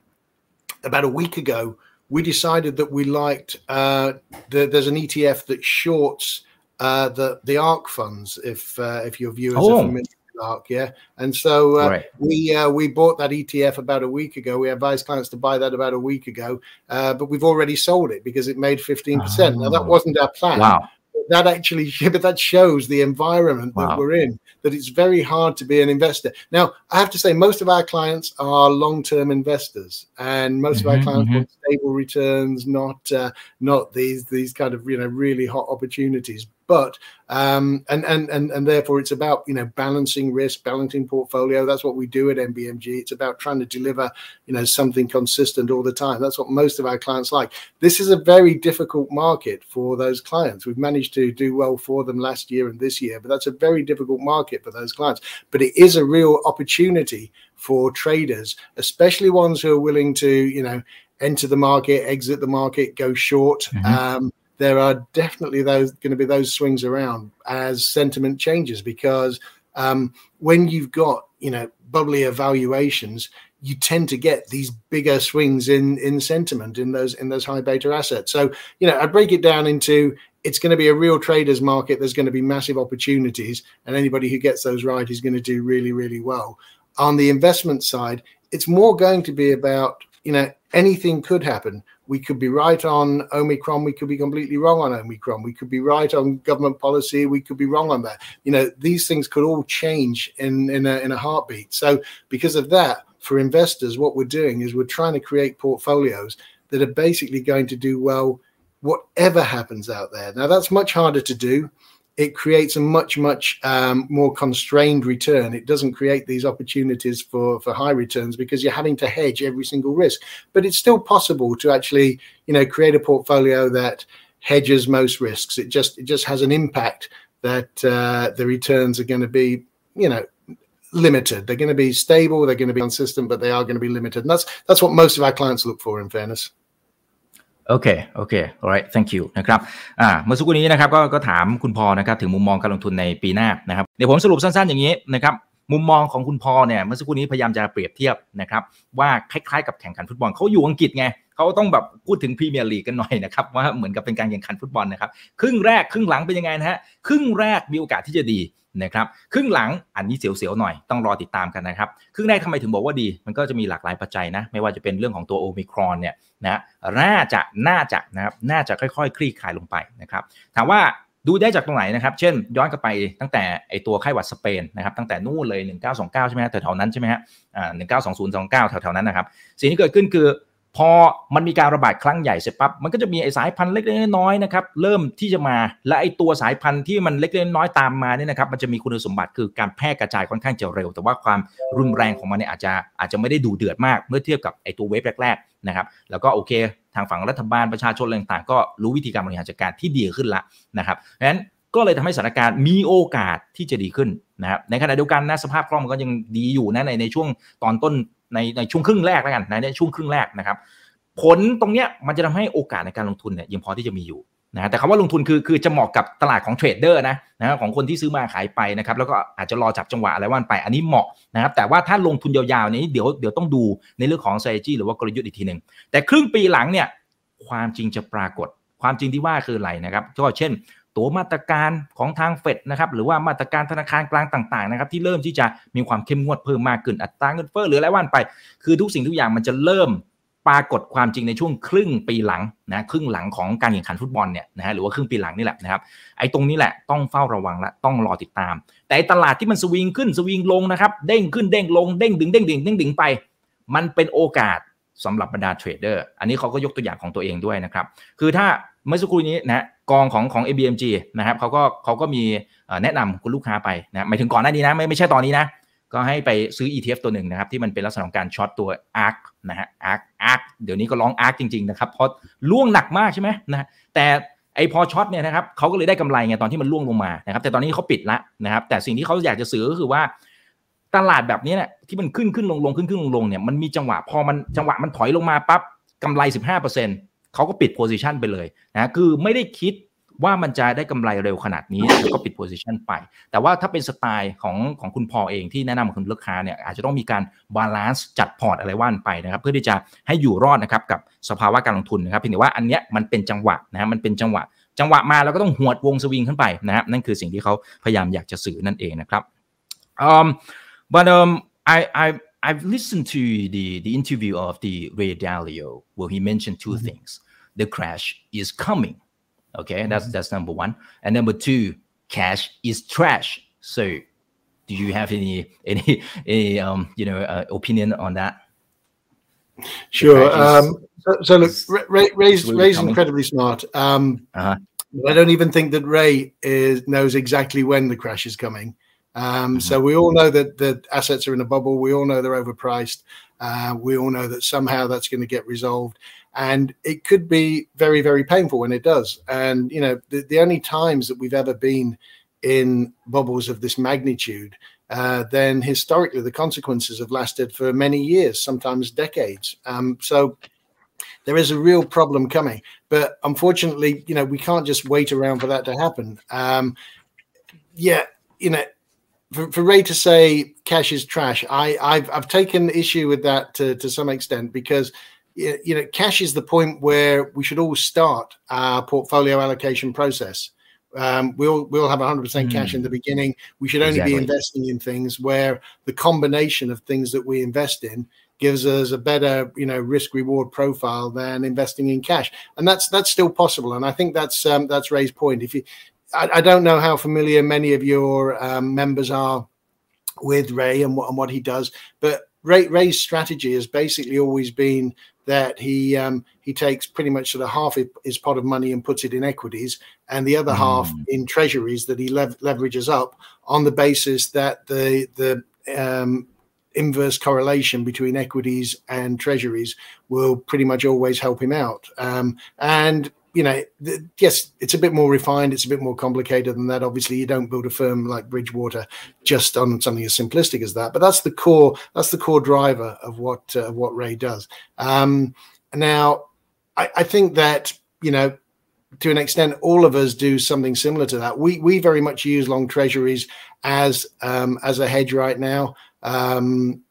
about a week ago we decided that we liked uh, the, there's an ETF that shorts uh, the the ARK funds. If uh, if your viewers oh. are familiar with yeah, and so uh, right. we uh, we bought that ETF about a week ago. We advised clients to buy that about a week ago, uh, but we've already sold it because it made fifteen percent. Now that oh. wasn't our plan. Wow that actually *laughs* but that shows the environment wow. that we're in that it's very hard to be an investor now i have to say most of our clients are long-term investors and most mm-hmm, of our mm-hmm, clients mm-hmm. want stable returns not uh, not these these kind of you know really hot opportunities but um, and and and and therefore it's about you know balancing risk, balancing portfolio. That's what we do at MBMG. It's about trying to deliver you know something consistent all the time. That's what most of our clients like. This is a very difficult market for those clients. We've managed to do well for them last year and this year, but that's a very difficult market for those clients. But it is a real opportunity for traders, especially ones who are willing to you know enter the market, exit the market, go short. Mm-hmm. Um, there are definitely those going to be those swings around as sentiment changes because um, when you've got you know bubbly evaluations you tend to get these bigger swings in in sentiment in those in those high beta assets. So you know i break it down into it's going to be a real traders market there's going to be massive opportunities and anybody who gets those right is going to do really really well. On the investment side it's more going to be about you know anything could happen we could be right on Omicron. We could be completely wrong on Omicron. We could be right on government policy. We could be wrong on that. You know, these things could all change in in a, in a heartbeat. So because of that, for investors, what we're doing is we're trying to create portfolios that are basically going to do well whatever happens out there. Now that's much harder to do it creates a much much um, more constrained return. It doesn't create these opportunities for for high returns because you're having to hedge every single risk. But it's still possible to actually you know create a portfolio that hedges most risks. It just it just has an impact that uh, the returns are going to be you know limited. They're going to be stable they're going to be consistent but they are going to be limited. And that's that's what most of our clients look for in fairness โอเค โอเค alright thank you นะครับ อ่า เมื่อสักครู่นี้นะครับ ก็ ก็ถามคุณพอนะครับ ถึงมุมมองการลงทุนในปีหน้านะครับ เดี๋ยวผมสรุปสั้นๆอย่างนี้นะครับ มุมมองของคุณพอเนี่ยเมื่อสักครู่นี้พยายามจะเปรียบเทียบนะครับว่าคล้ายๆกับแข่งขันฟุตบอลเขาอยู่อังกฤษไงเขาต้องแบบพูดถึงพรีเมียร์ลีกกันหน่อยนะครับว่าเหมือนกับเป็นการแข่งขันฟุตบอลนะครับครึ่งแรกครึ่งหลังเป็นยังไงนะฮะครึ่งแรกมีโอกาสที่จะดีนะครับครึ่งหลังอันนี้เสียวๆหน่อยต้องรอติดตามกันนะครับครึ่งแรกทำไมถึงบอกว่าดีมันก็จะมีหลากหลายปัจจัยนะไม่ว่าจะเป็นเรื่องของตัวโอมิครอนเนี่ยนะน่าจะน่าจะนะครับน่าจะค่อยๆ คลี่คลายลงไปนะครับถามว่า ดูได้จากตรงไหนนะครับ เช่น ย้อนกลับไปตั้งแต่ไอตัวไข้หวัดสเปนนะครับ ตั้งแต่นู่นเลย 1929 ใช่ไหมฮะแถวๆนั้นใช่ไหมฮะอ่า192029แถวๆนั้นนะครับ สิ่งที่เกิดขึ้นคือ พอมันมีการระบาดครั้งใหญ่เสร็จปั๊บมันก็จะมีไอสายพันธุ์เล็กๆน้อยๆนะครับเริ่มที่จะมาและไอตัวสายพันธุ์ที่มันเล็กๆน้อยๆตามมาเนี่ยนะครับมันจะมีคุณสมบัติคือการแพร่กระจายค่อนข้างจะเร็ว แต่ว่าความรุนแรงของมันเนี่ยอาจจะอาจจะไม่ได้ดูเดือดมาก เมื่อเทียบกับไอตัวเวฟแรกๆนะครับแล้วก็โอเค ทางฝั่งรัฐบาลประชาชนอะไรต่างๆก็รู้วิธีการบริหารจัดการที่ดีขึ้นละนะครับเพราะฉะนั้นก็เลยทำให้สถานการณ์มีโอกาสที่จะดีขึ้นนะครับในขณะเดียวกันนะสภาพคล่องมันก็ยังดีอยู่นะในในช่วงตอนต้น ในในช่วงครึ่งแรกแล้วกันนะในช่วงครึ่งแรกนะครับ ผลตรงเนี้ยมันจะทำให้โอกาสในการลงทุนเนี่ยยังพอที่จะมีอยู่นะแต่คำว่าลงทุนคือคือจะเหมาะกับตลาดของเทรดเดอร์นะนะของคนที่ซื้อมาขายไปนะครับ แล้วก็อาจจะรอจับจังหวะอะไรว่านไป อันนี้เหมาะนะครับ แต่ว่าถ้าลงทุนยาวๆนี้เดี๋ยวเดี๋ยวต้องดูในเรื่องของ strategy หรือว่ากลยุทธ์อีกทีหนึ่งแต่ครึ่งปีหลังเนี่ยความจริงจะปรากฏ ความจริงที่ว่าคืออะไรนะครับก็เช่น ตัวมาตรการของทางเฟดนะครับหรือว่ามาตรการธนาคารกลางต่างๆนะครับที่เริ่มที่จะมีความเข้มงวดเพิ่มมากขึ้นอัตราเงินเฟ้อหรืออะไรว่านไป คือทุกสิ่งทุกอย่างมันจะเริ่มปรากฏความจริงในช่วงครึ่งปีหลังนะครึ่งหลังของการแข่งขันฟุตบอลเนี่ยนะฮะหรือว่าครึ่งปีหลังนี่แหละนะครับไอ้ตรงนี้แหละต้องเฝ้าระวังและต้องรอติดตาม แต่ตลาดที่มันสวิงขึ้นสวิงลงนะครับเด้งขึ้นเด้งลงเด้งดึงเด้งดึงเด้งดึงไป มันเป็นโอกาสสำหรับบรรดาเทรดเดอร์อันนี้เขาก็ยกตัวอย่างของตัวเองด้วยนะครับคือถ้าเมื่อสักครู่นี้นะ กองของของ ABMG นะครับเขาก็เขาก็มีแนะนำคุณลูกค้าไปนะหมายถึงก่อนหน้านี้นะไม่ไม่ใช่ตอนนี้นะ ก็ให้ไปซื้อ ETF ตัวหนึ่งนะครับที่มันเป็นลักษณะของการช็อตตัว ARK นะฮะ ARK ARK เดี๋ยวนี้ก็ร้อง ARK จริงๆนะครับเพราะล่วงหนักมากใช่ไหมนะแต่ไอพอช็อตเนี่ยนะครับเขาก็เลยได้กำไรไงตอนที่มันล่วงลงมานะครับแต่ตอนนี้เขาปิดละนะครับแต่สิ่งที่เขาอยากจะซื้อก็คือว่าตลาดแบบนี้เนี่ยที่มันขึ้นขึ้นลงลงขึ้นขึ้นลงลงเนี่ยมันมีจังหวะพอมันจังหวะมันถอยลงมาปั๊บกำไร 15% เขาก็ปิดโพซิชันไปเลยนะคือไม่ได้คิดว่ามันจะได้กำไรเร็วขนาดนี้แล้วก็ปิดโพซิชันไป แต่ว่าถ้าเป็นสไตล์ของของคุณพอเองที่แนะนำคุณลูกค้าเนี่ยอาจจะต้องมีการบาลานซ์จัดพอร์ตอะไรว่านไปนะครับ เพื่อที่จะให้อยู่รอดนะครับกับสภาวะการลงทุนนะครับเพียงแต่ว่าอันเนี้ยมันเป็นจังหวะนะฮะมันเป็นจังหวะ จังหวะมาแล้วก็ต้องหวดวงสวิงขึ้นไปนะครับนั่นคือสิ่งที่เขาพยายามอยากจะสื่อนั่นเองนะครับ um but um I I I've listened to the the interview of the Ray Dalio where he mentioned 2 mm-hmm. things the crash is coming Okay, that's mm-hmm. that's number one. And number two, cash is trash. So, do you have any *laughs* any any um you know uh, opinion on that? Sure. Um, so, so look, Ray, Ray's, Ray's incredibly smart. Um, uh-huh. I don't even think that Ray is knows exactly when the crash is coming. Um, mm-hmm. So we all know that the assets are in a bubble. We all know they're overpriced. Uh, we all know that somehow that's going to get resolved and it could be very very painful when it does. And you know the, the only times that we've ever been in bubbles of this magnitude uh, then historically the consequences have lasted for many years sometimes decades. Um, so there is a real problem coming. But unfortunately you know we can't just wait around for that to happen. Um, yeah you know for, for, Ray to say cash is trash, I, I've, I've taken issue with that to, to some extent because you know, cash is the point where we should all start our portfolio allocation process. Um, we'll we'll have 100% mm. cash in the beginning. We should only exactly. be investing in things where the combination of things that we invest in gives us a better you know risk reward profile than investing in cash, and that's that's still possible. And I think that's um, that's Ray's point. If you, I, I, don't know how familiar many of your um, members are with Ray and what and what he does, but Ray, Ray's strategy has basically always been that he um, he takes pretty much sort of half his pot of money and puts it in equities, and the other mm. half in treasuries that he lev- leverages up on the basis that the the um, inverse correlation between equities and treasuries will pretty much always help him out. Um, and you know, yes, it's a bit more refined. It's a bit more complicated than that. Obviously, you don't build a firm like Bridgewater just on something as simplistic as that. But that's the core. That's the core driver of what uh, what Ray does. Um, now, I, I think that you know to an extent, all of us do something similar to that. We we very much use long treasuries as um, as a hedge right now. Um,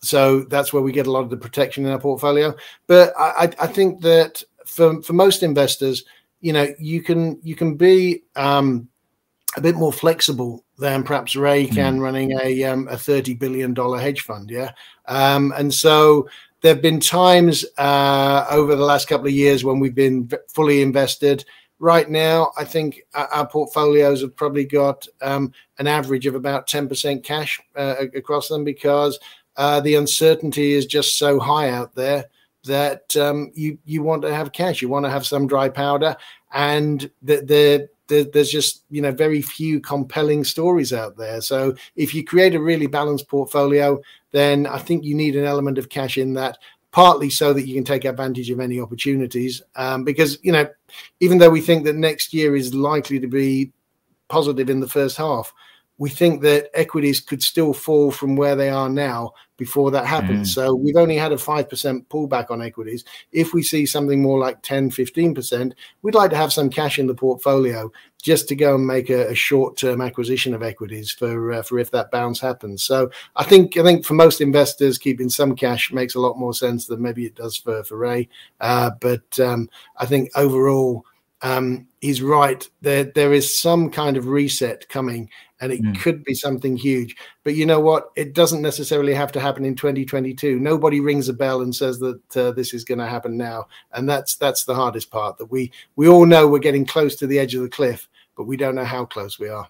so that's where we get a lot of the protection in our portfolio. But I, I think that for for most investors, you know, you can you can be um, a bit more flexible than perhaps Ray hmm. can mm. running a um, a thirty billion dollar hedge fund. Yeah, um, and so there have been times uh, over the last couple of years when we've been fully invested. Right now, I think our portfolios have probably got um, an average of about 10% cash uh, across them because uh, the uncertainty is just so high out there that um, you you want to have cash, you want to have some dry powder, and the, the, the, there's just you know very few compelling stories out there. So if you create a really balanced portfolio, then I think you need an element of cash in that. Partly so that you can take advantage of any opportunities, um, because you know, even though we think that next year is likely to be positive in the first half, we think that equities could still fall from where they are now before that happens. Mm. So we've only had a 5% pullback on equities. If we see something more like 10, 15%, we'd like to have some cash in the portfolio just to go and make a, a short-term acquisition of equities for uh, for if that bounce happens. So I think I think for most investors, keeping some cash makes a lot more sense than maybe it does for for Ray. Uh, but um, I think overall, um, he's right. There there is some kind of reset coming, and it mm. could be something huge. But you know what? It doesn't necessarily have to happen in 2022. Nobody rings a bell and says that uh, this is going to happen now, and that's that's the hardest part. That we we all know we're getting close to the edge of the cliff, but we don't know how close we are.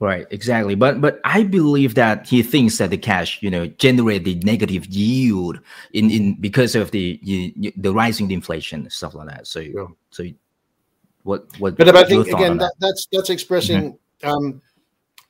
Right, exactly. But but I believe that he thinks that the cash, you know, generate the negative yield in in because of the you, the rising inflation stuff like that. So so what what? But I think again that, that's that's expressing. Mm-hmm um,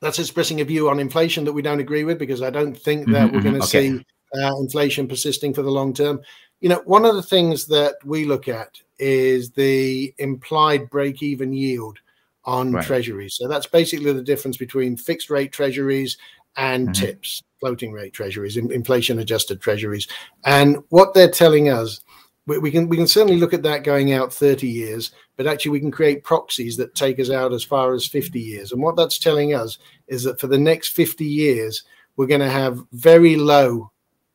that's expressing a view on inflation that we don't agree with because I don't think that mm-hmm, we're going to mm-hmm. okay. see uh, inflation persisting for the long term. You know, one of the things that we look at is the implied break even yield on right. treasuries. So that's basically the difference between fixed rate treasuries and mm-hmm. TIPS, floating rate treasuries, inflation adjusted treasuries. And what they're telling us we, we, can we can certainly look at that going out 30 years but actually we can create proxies that take us out as far as 50 years. And what that's telling us is that for the next 50 years, we're going to have very low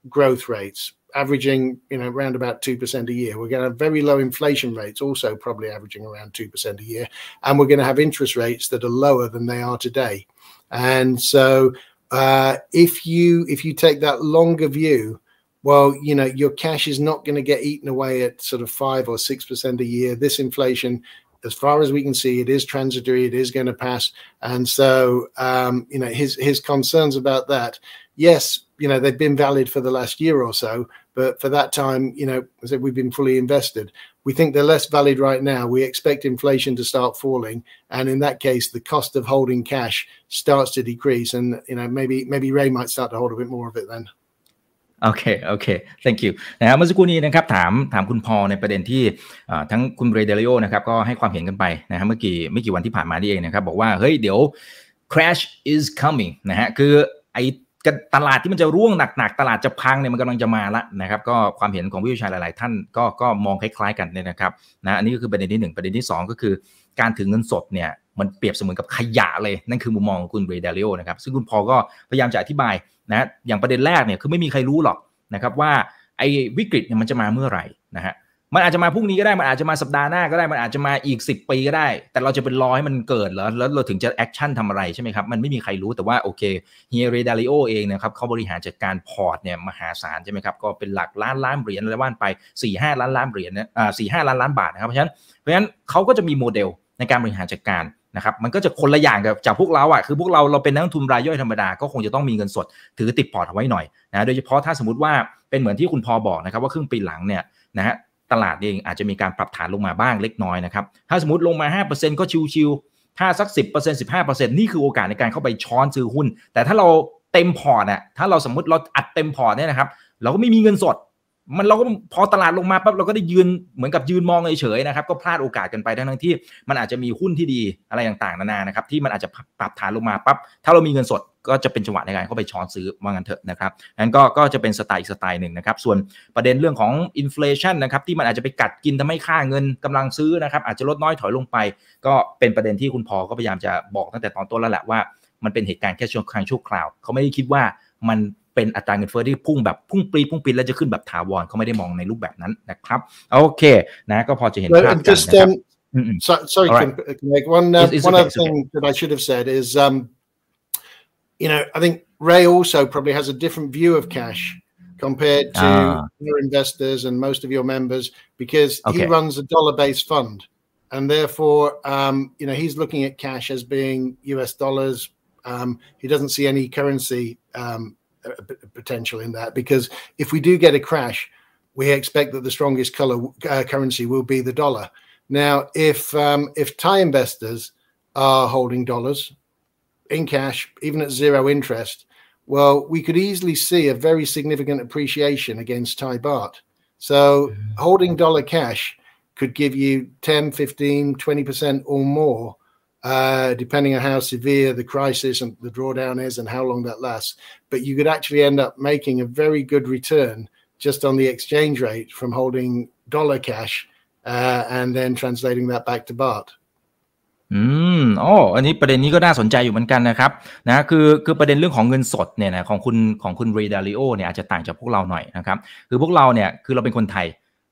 growth rates, averaging, you know, around about 2% a year. We're going to have very low inflation rates, also probably averaging around 2% a year. And we're going to have interest rates that are lower than they are today. And so uh, if you if you take that longer view, well, you know, your cash is not going to get eaten away at sort of five or six percent a year. This inflation, as far as we can see, it is transitory. It is going to pass, and so um, you know his his concerns about that. Yes, you know they've been valid for the last year or so, but for that time, you know, I said we've been fully invested. We think they're less valid right now. We expect inflation to start falling, and in that case, the cost of holding cash starts to decrease, and you know maybe maybe Ray might start to hold a bit more of it then. โอเค โอเค thank you นะครับเมื่อสักครู่นี้นะครับถามถามคุณพอในประเด็นที่ทั้งคุณเรเดลิโอนะครับก็ให้ความเห็นกันไปนะฮะเมื่อกี้ไม่กี่วันที่ผ่านมานี่เองนะครับ บอกว่าเฮ้ยเดี๋ยว crash is coming นะฮะคือไอตลาดที่มันจะร่วงหนักๆ ตลาดจะพังเนี่ยมันกำลังจะมาละนะครับก็ความเห็นของวิชาหลายๆ ท่านก็ก็มองคล้ายๆกันเนี่ยนะครับนะอันนี้ก็คือประเด็นที่1ประเด็นที่ 2 ก็คือ การถือเงินสดเนี่ยมันเปรียบเสมือนกับขยะเลย นั่นคือมุมมองของคุณเรเดลิโอนะครับซึ่งคุณพอก็พยายามจะอธิบาย นะอย่างประเด็นแรกเนี่ยคือไม่มีใครรู้หรอกนะครับว่าไอ้วิกฤตเนี่ยมันจะมาเมื่อไหร่นะฮะมันอาจจะมาพรุ่งนี้ก็ได้มันอาจจะมาสัปดาห์หน้าก็ได้มันอาจจะมาอีก 10 ปีก็ได้ แต่เราจะเป็นรอให้มันเกิดแล้วแล้วเราถึงจะแอคชั่นทำอะไรใช่ไหมครับ มันไม่มีใครรู้แต่ว่าโอเคเฮียเรดาริโอเองนะครับเขาบริหารจัดการพอร์ตเนี่ยมหาศาลใช่ไหมครับ ก็เป็นหลักล้านล้านเหรียญอะไรว่านไป4ี่ห้าล้านล้านเหรียญนะอ่าสี่ห้าล้านล้านบาทนะครับเพราะฉะนั้นเพราะฉะนั้นเขาก็จะมีโมเดลในการบริหารจัดการ นะครับมันก็จะคนละอย่างกับจากพวกเราอะคือพวกเราเราเป็นนักทุนรายย่อยธรรมดาก็คงจะต้องมีเงินสด ถือติดพอร์ตเอาไว้หน่อยนะโดยเฉพาะถ้าสมมติว่าเป็นเหมือนที่คุณพอบอกนะครับว่าครึ่งปีหลังเนี่ยนะฮะตลาดเองอาจจะมีการปรับฐานลงมาบ้างเล็กน้อยนะครับถ้าสมมติลงมา 5%ก็ชิวๆถ้าสัก 10% 15%นี่คือโอกาสในการเข้าไปช้อนซื้อหุ้น แต่ถ้าเราเต็มพอร์ตอะถ้าเราสมมติเราอัดเต็มพอร์ตเนี่ยนะครับเราก็ไม่มีเงินสด มันเราก็พอตลาดลงมาปั๊บเราก็ได้ยืนเหมือนกับยืนมองเฉยๆนะครับก็พลาดโอกาสกันไปทั้งทั้งที่ มันอาจจะมีหุ้นที่ดีอะไรต่างๆนานานะครับที่มันอาจจะปรับฐานลงมาปั๊บถ้าเรามีเงินสดก็จะเป็นจังหวะในการเข้าไปช้อนซื้อว่างันเถอะนะครับนั้นก็ก็จะเป็นสไตล์อีกสไตล์หนึ่งนะครับ ส่วนประเด็นเรื่องของอินฟลชันนะครับที่มันอาจจะไปกัดกินทำให้ค่าเงินกำลังซื้อนะครับอาจจะลดน้อยถอยลงไป ก็เป็นประเด็นที่คุณพอก็พยายามจะบอกตั้งแต่ตอนต้นแล้วแหละว่า มันเป็นเหตุการณ์แค่ช่วงครั้งชั่วคราว เขาไม่ได้คิดว่ามัน เป็นอัตราเงินเฟ้อที่พุ่งแบบพุ่งปรีพุ่งปีแล้วจะขึ้นแบบถาวรเขาไม่ได้มองในรูปแบบนั้นนะครับโอเคนะก็พอจะเห็นภาพกันนะครับ So, sorry, right. Meg. One uh, one okay, other thing okay. that I should have said is, um, you know, I think Ray also probably has a different view of cash compared to ah. your investors and most of your members because okay. he runs a dollar-based fund, and therefore, um, you know, he's looking at cash as being U.S. dollars. Um, he doesn't see any currency um, potential in that because if we do get a crash, we expect that the strongest color uh, currency will be the dollar. Now, if um, if Thai investors are holding dollars in cash, even at zero interest, well, we could easily see a very significant appreciation against Thai baht. So, holding dollar cash could give you 10, 15, 20% or more uh, depending on how severe the crisis and the drawdown is and how long that lasts. But you could actually end up making a very good return just on the exchange rate from holding dollar cash uh, and then translating that back to baht. อืมอ๋ออันนี้ประเด็นนี้ก็น่าสนใจอยู่เหมือนกันนะครับนะคือคือประเด็นเรื่องของเงินสดเนี่ยนะของคุณของคุณเรดาริโอเนี่ยอาจจะต่างจากพวกเราหน่อยนะครับคือพวกเราเนี่ยคือเราเป็นคนไทย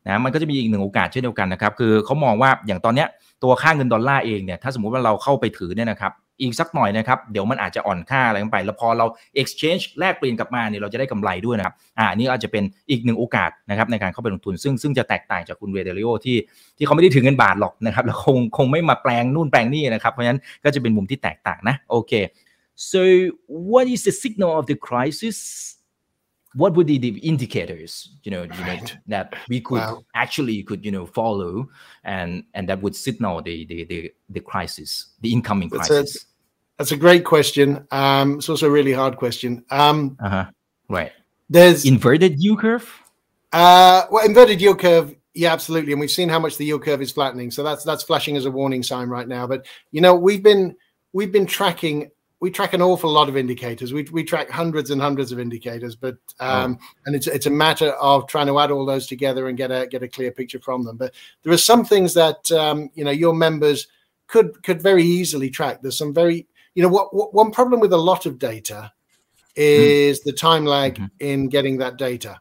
นะมันก็จะมีอีกหนึ่งโอกาสเช่นเดียวกันนะครับคือเขามองว่าอย่างตอนเนี้ย ตัวค่าเงินดอลลาร์เองเนี่ยถ้าสมมุติว่าเราเข้าไปถือเนี่ยนะครับอีกสักหน่อยนะครับเดี๋ยวมันอาจจะอ่อนค่าอะไรกันไป แล้วพอเรา exchange แลกเปลี่ยนกลับมาเนี่ยเราจะได้กำไรด้วยนะครับอ่านี่อาจจะเป็นอีกหนึ่งโอกาสนะครับในการเข้าไปลงทุน ซึ่งซึ่งจะแตกต่างจากคุณเวเดริโอที่ที่เขาไม่ได้ถือเงินบาทหรอกนะครับแล้วคงคงไม่มาแปลงนู่นแปลงนี่นะครับเพราะฉะนั้นก็จะเป็นมุมที่แตกต่างนะโอเค so what is the signal of the crisis what would be the indicators you know, right. know that we could wow. actually could you know follow and and that would signal the the the, the crisis the incoming that's crisis? a, that's a great question. Um it's also a really hard question. Um uh-huh. Right. there's inverted yield curve? Uh well inverted yield curve yeah absolutely. And we've seen how much the yield curve is flattening. So that's that's flashing as a warning sign right now. But you know we've been we've been tracking we track an awful lot of indicators. We, we track hundreds and hundreds of indicators, but um, oh. and it's it's a matter of trying to add all those together and get a get a clear picture from them. But there are some things that um, you know your members could could very easily track. There's some very you know what, what one problem with a lot of data is mm. the time lag mm-hmm. in getting that data.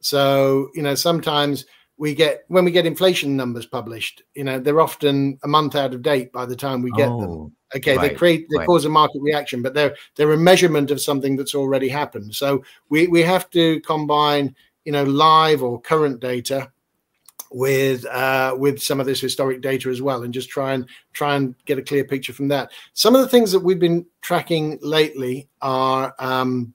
So you know sometimes we get when we get inflation numbers published, you know they're often a month out of date by the time we get oh. them Okay, right, they create they right. cause a market reaction, but they're they're a measurement of something that's already happened. So we we have to combine you know live or current data with uh, with some of this historic data as well, and just try and try and get a clear picture from that. Some of the things that we've been tracking lately are um,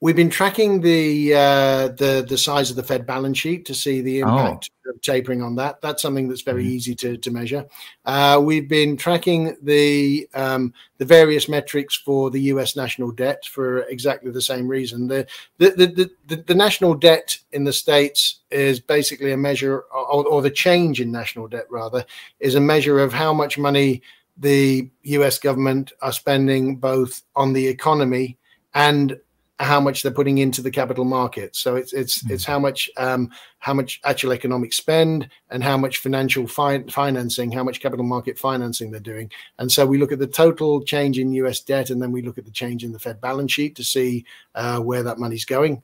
We've been tracking the uh, the the size of the Fed balance sheet to see the impact oh. of tapering on that. That's something that's very mm-hmm. easy to, to measure. Uh, we've been tracking the um, the various metrics for the U.S. national debt for exactly the same reason. The the the, the, the national debt in the states is basically a measure, or, or the change in national debt rather, is a measure of how much money the U.S. government are spending both on the economy and how much they're putting into the capital market. So it's it's mm. it's how much um, how much actual economic spend and how much financial fi- financing, how much capital market financing they're doing. And so we look at the total change in U.S. debt, and then we look at the change in the Fed balance sheet to see uh, where that money's going.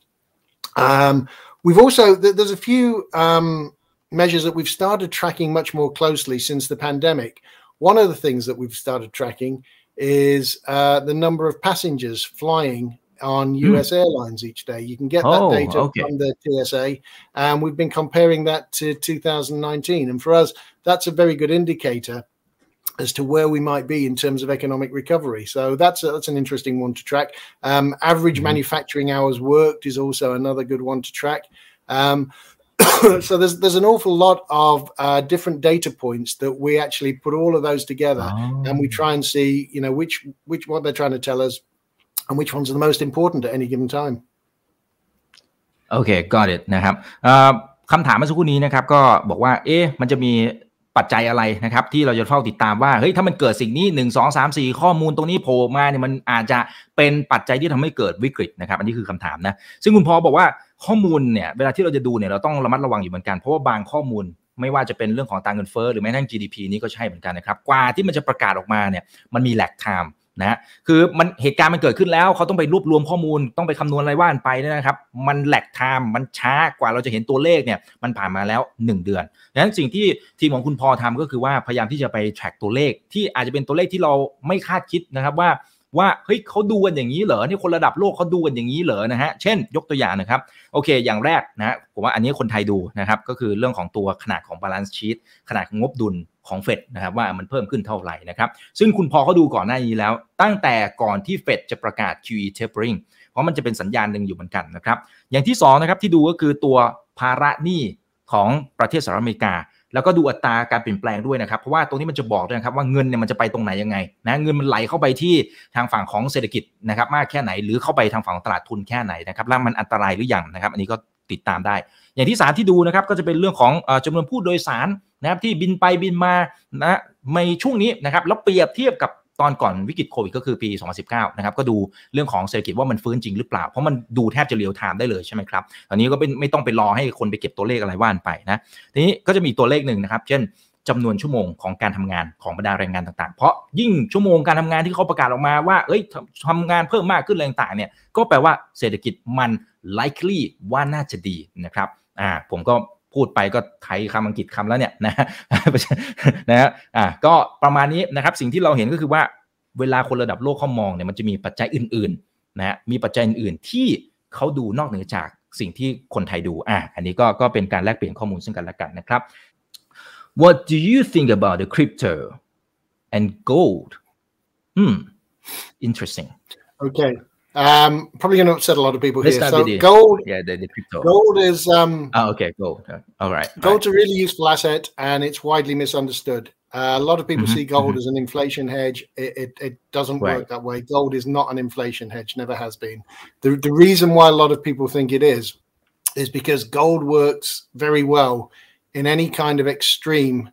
Um, we've also th- there's a few um, measures that we've started tracking much more closely since the pandemic. One of the things that we've started tracking is uh, the number of passengers flying on US mm. airlines each day. You can get oh, that data okay. from the TSA, and we've been comparing that to 2019. And for us, that's a very good indicator as to where we might be in terms of economic recovery. So that's a, that's an interesting one to track. Um, average mm. manufacturing hours worked is also another good one to track. Um, *coughs* so there's there's an awful lot of uh, different data points that we actually put all of those together oh. and we oh. try and see you know which which what they're trying to tell us and which ones are the most important at any given time โอเค got it นะครับคำถามเมื่อสักครู่นี้นะครับ ก็บอกว่า เอ๊ะ มันจะมีปัจจัยอะไรนะครับ ที่เราจะเฝ้าติดตามว่า เฮ้ย ถ้ามันเกิดสิ่งนี้หนึ่งสองสามสี่ข้อมูลตรงนี้โผล่มาเนี่ยมันอาจจะเป็นปัจจัยที่ทำให้เกิดวิกฤตนะครับ อันนี้คือคำถามนะ ซึ่งคุณพอบอกว่าข้อมูลเนี่ย เวลาที่เราจะดูเนี่ย เราต้องระมัดระวังอยู่เหมือนกัน เพราะว่าบางข้อมูลไม่ว่าจะเป็นเรื่องของตังเงินเฟ้อหรือแม้กระทั่ง GDP นี้ก็ใช่เหมือนกันนะครับ กว่าที่มันจะประกาศออกมาเนี่ย มันมีแลกไทม์ นะคือมันเหตุการณ์มันเกิดขึ้นแล้วเขาต้องไปรวบรวมข้อมูลต้องไปคำนวณอะไรว่านไปนะครับ มันแหลกไทม์มันช้ากว่าเราจะเห็นตัวเลขเนี่ยมันผ่านมาแล้ว 1 เดือนดังนั้นสิ่งที่ทีมของคุณพอทำก็คือว่าพยายามที่จะไปแทร็กตัวเลข ที่อาจจะเป็นตัวเลขที่เราไม่คาดคิดนะครับว่าว่าเฮ้ยเขาดูกันอย่างนี้เหรอนี่คนระดับโลกเขาดูกันอย่างนี้เหรอนะฮะเช่น ยกตัวอย่างนะครับโอเค อย่างแรกนะผมว่าอันนี้คนไทยดูนะครับก็คือเรื่องของตัวขนาดของ balance sheet ขนาดของงบดุล ของเฟดนะครับว่ามันเพิ่มขึ้นเท่าไหร่นะครับ ซึ่งคุณพอเขาดูก่อนหน้านี้แล้ว ตั้งแต่ก่อนที่เฟดจะประกาศ QE tapering เพราะมันจะเป็นสัญญาณหนึ่งอยู่เหมือนกันนะครับ อย่างที่2นะครับที่ดูก็คือตัวภาระหนี้ของประเทศสหรัฐอเมริกา แล้วก็ดูอัตราการเปลี่ยนแปลงด้วยนะครับ เพราะว่าตรงนี้มันจะบอกด้วยนะครับว่าเงินเนี่ยมันจะไปตรงไหนยังไงนะเงินมันไหลเข้าไปที่ทางฝั่งของเศรษฐกิจนะครับมากแค่ไหนหรือเข้าไปทางฝั่งตลาดทุนแค่ไหนนะครับแล้วมันอันตรายหรือยังนะครับ อันนี้ก็ติดตามได้อย่างที่สามที่ดูนะครับก็จะเป็นเรื่องของจำนวนผู้โดยสารนะครับที่บินไปบินมานะในช่วงนี้นะครับแล้วเปรียบเทียบกับตอนก่อนวิกฤตโควิดก็คือปี 2019 นะครับ ก็ดูเรื่องของเศรษฐกิจว่ามันฟื้นจริงหรือเปล่า เพราะมันดูแทบจะเรียลไทม์ได้เลยใช่ไหมครับ ตอนนี้ก็ไม่ต้องไปรอให้คนไปเก็บตัวเลขอะไรว่านไปนะ ทีนี้ก็จะมีตัวเลขหนึ่งนะครับ เช่นจำนวนชั่วโมงของการทำงานของบรรดาแรงงานต่างๆ เพราะยิ่งชั่วโมงการทำงานที่เขาประกาศออกมาว่า เอ้ยทำงานเพิ่มมากขึ้นแรงต่างเนี่ย ก็แปลว่าเศรษฐกิจมัน likely ว่าน่าจะดีนะครับ อ่าผมก็พูดไปก็ไทยคำอังกฤษคำแล้วเนี่ยนะนะฮะอ่าก็ประมาณนี้นะครับสิ่งที่เราเห็นก็คือว่าเวลาคนระดับโลกเขามองเนี่ยมันจะมีปัจจัยอื่นๆนะฮะมีปัจจัยอื่นๆที่เขาดูนอกเหนือจากสิ่งที่คนไทยดูอ่าอันนี้ก็ก็เป็นการแลกเปลี่ยนข้อมูลซึ่งกันและกันนะครับ What do you think about the crypto and gold? Hmm, interesting. Okay. Um, probably going to upset a lot of people Let's here. So gold, yeah, the, the, crypto. Gold is um. Oh, okay, gold. All right. Gold's right. a really useful asset, and it's widely misunderstood. Uh, a lot of people mm-hmm, see gold mm-hmm. as an inflation hedge. It, it, it doesn't right. work that way. Gold is not an inflation hedge, never has been. The, the reason why a lot of people think it is, is because gold works very well in any kind of extreme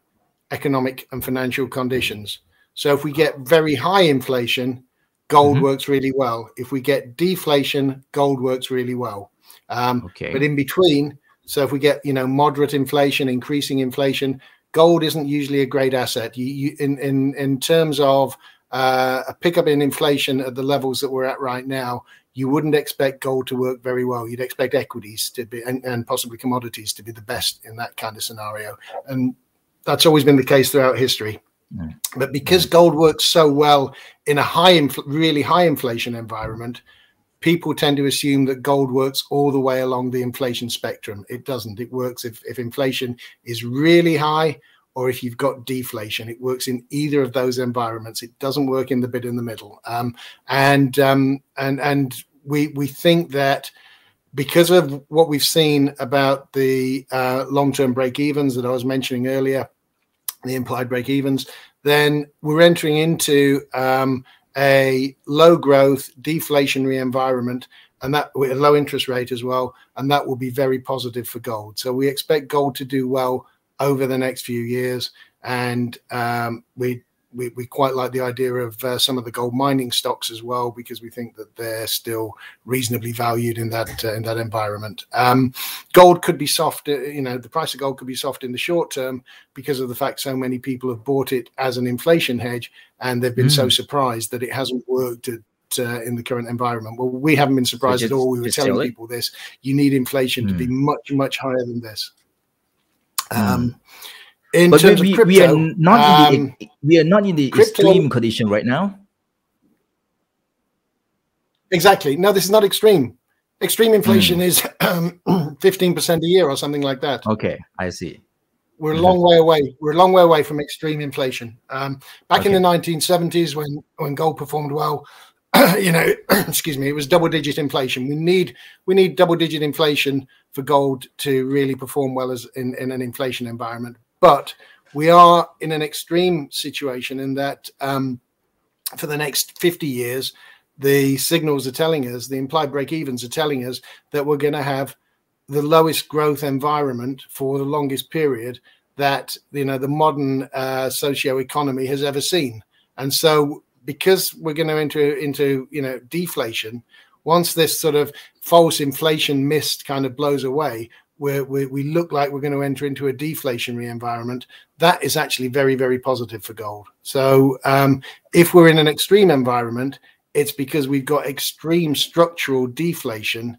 economic and financial conditions. So if we get very high inflation, gold mm-hmm. works really well. If we get deflation, gold works really well. Um, okay. But in between, so if we get you know moderate inflation, increasing inflation, gold isn't usually a great asset. You, you in in in terms of uh, a pickup in inflation at the levels that we're at right now, you wouldn't expect gold to work very well. You'd expect equities to be and, and possibly commodities to be the best in that kind of scenario, and that's always been the case throughout history. Mm. But because gold works so well in a high, infl- really high inflation environment, people tend to assume that gold works all the way along the inflation spectrum. It doesn't. It works if, if inflation is really high or if you've got deflation. It works in either of those environments. It doesn't work in the bit in the middle. Um, and um, and and we we think that because of what we've seen about the uh, long-term break-evens that I was mentioning earlier, the implied break-evens, then we're entering into um, a low growth deflationary environment and that with a low interest rate as well and that will be very positive for gold. So we expect gold to do well over the next few years and um, we we, we quite like the idea of uh, some of the gold mining stocks as well because we think that they're still reasonably valued in that uh, in that environment. Um, gold could be soft, uh, you know, the price of gold could be soft in the short term because of the fact so many people have bought it as an inflation hedge and they've been mm. so surprised that it hasn't worked. At, uh, in the current environment. Well, we haven't been surprised just, at all. We were telling people this. You need inflation mm. to be hmm. much, much higher than this. Hmm. Um, in but terms we, of crypto, we are not um, in the um, we are not in the crypto, extreme condition right now. Exactly. No, this is not extreme. Extreme inflation mm. is um, *clears throat* fifteen percent a year or something like that. Okay, I see. We're a long way away. We're a long way away from extreme inflation. Um, back okay. in the 1970s, when when gold performed well, *clears throat* you know, *clears throat* excuse me, it was double digit inflation. We need we need double digit inflation for gold to really perform well as in, in an inflation environment. But we are in an extreme situation in that um, for the next 50 years, the signals are telling us, the implied break evens are telling us that we're going to have the lowest growth environment for the longest period that you know the modern uh, socio economy has ever seen. And so, because we're going to enter into you know deflation, once this sort of false inflation mist kind of blows away, where we, we look like we're going to enter into a deflationary environment, that is actually very, very positive for gold. So um, if we're in an extreme environment, it's because we've got extreme structural deflation.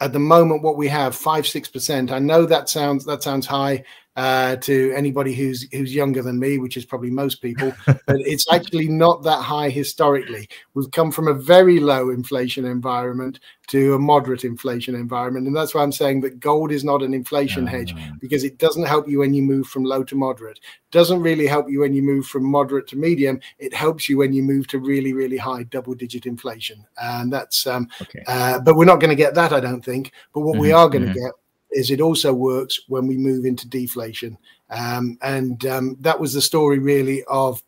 At the moment, what we have five, six percent. I know that sounds that sounds high, uh, to anybody who's who's younger than me, which is probably most people. *laughs* but it's actually not that high historically. We've come from a very low inflation environment to a moderate inflation environment, and that's why I'm saying that gold is not an inflation hedge because it doesn't help you when you move from low to moderate. Doesn't really help you when you move from moderate to medium. It helps you when you move to really, really high double-digit inflation, and that's. Um, okay. uh, but we're not going to get that, I don't think. But what mm-hmm, we are going to mm-hmm. get is it also works when we move into deflation. Um, and um, that was the story really of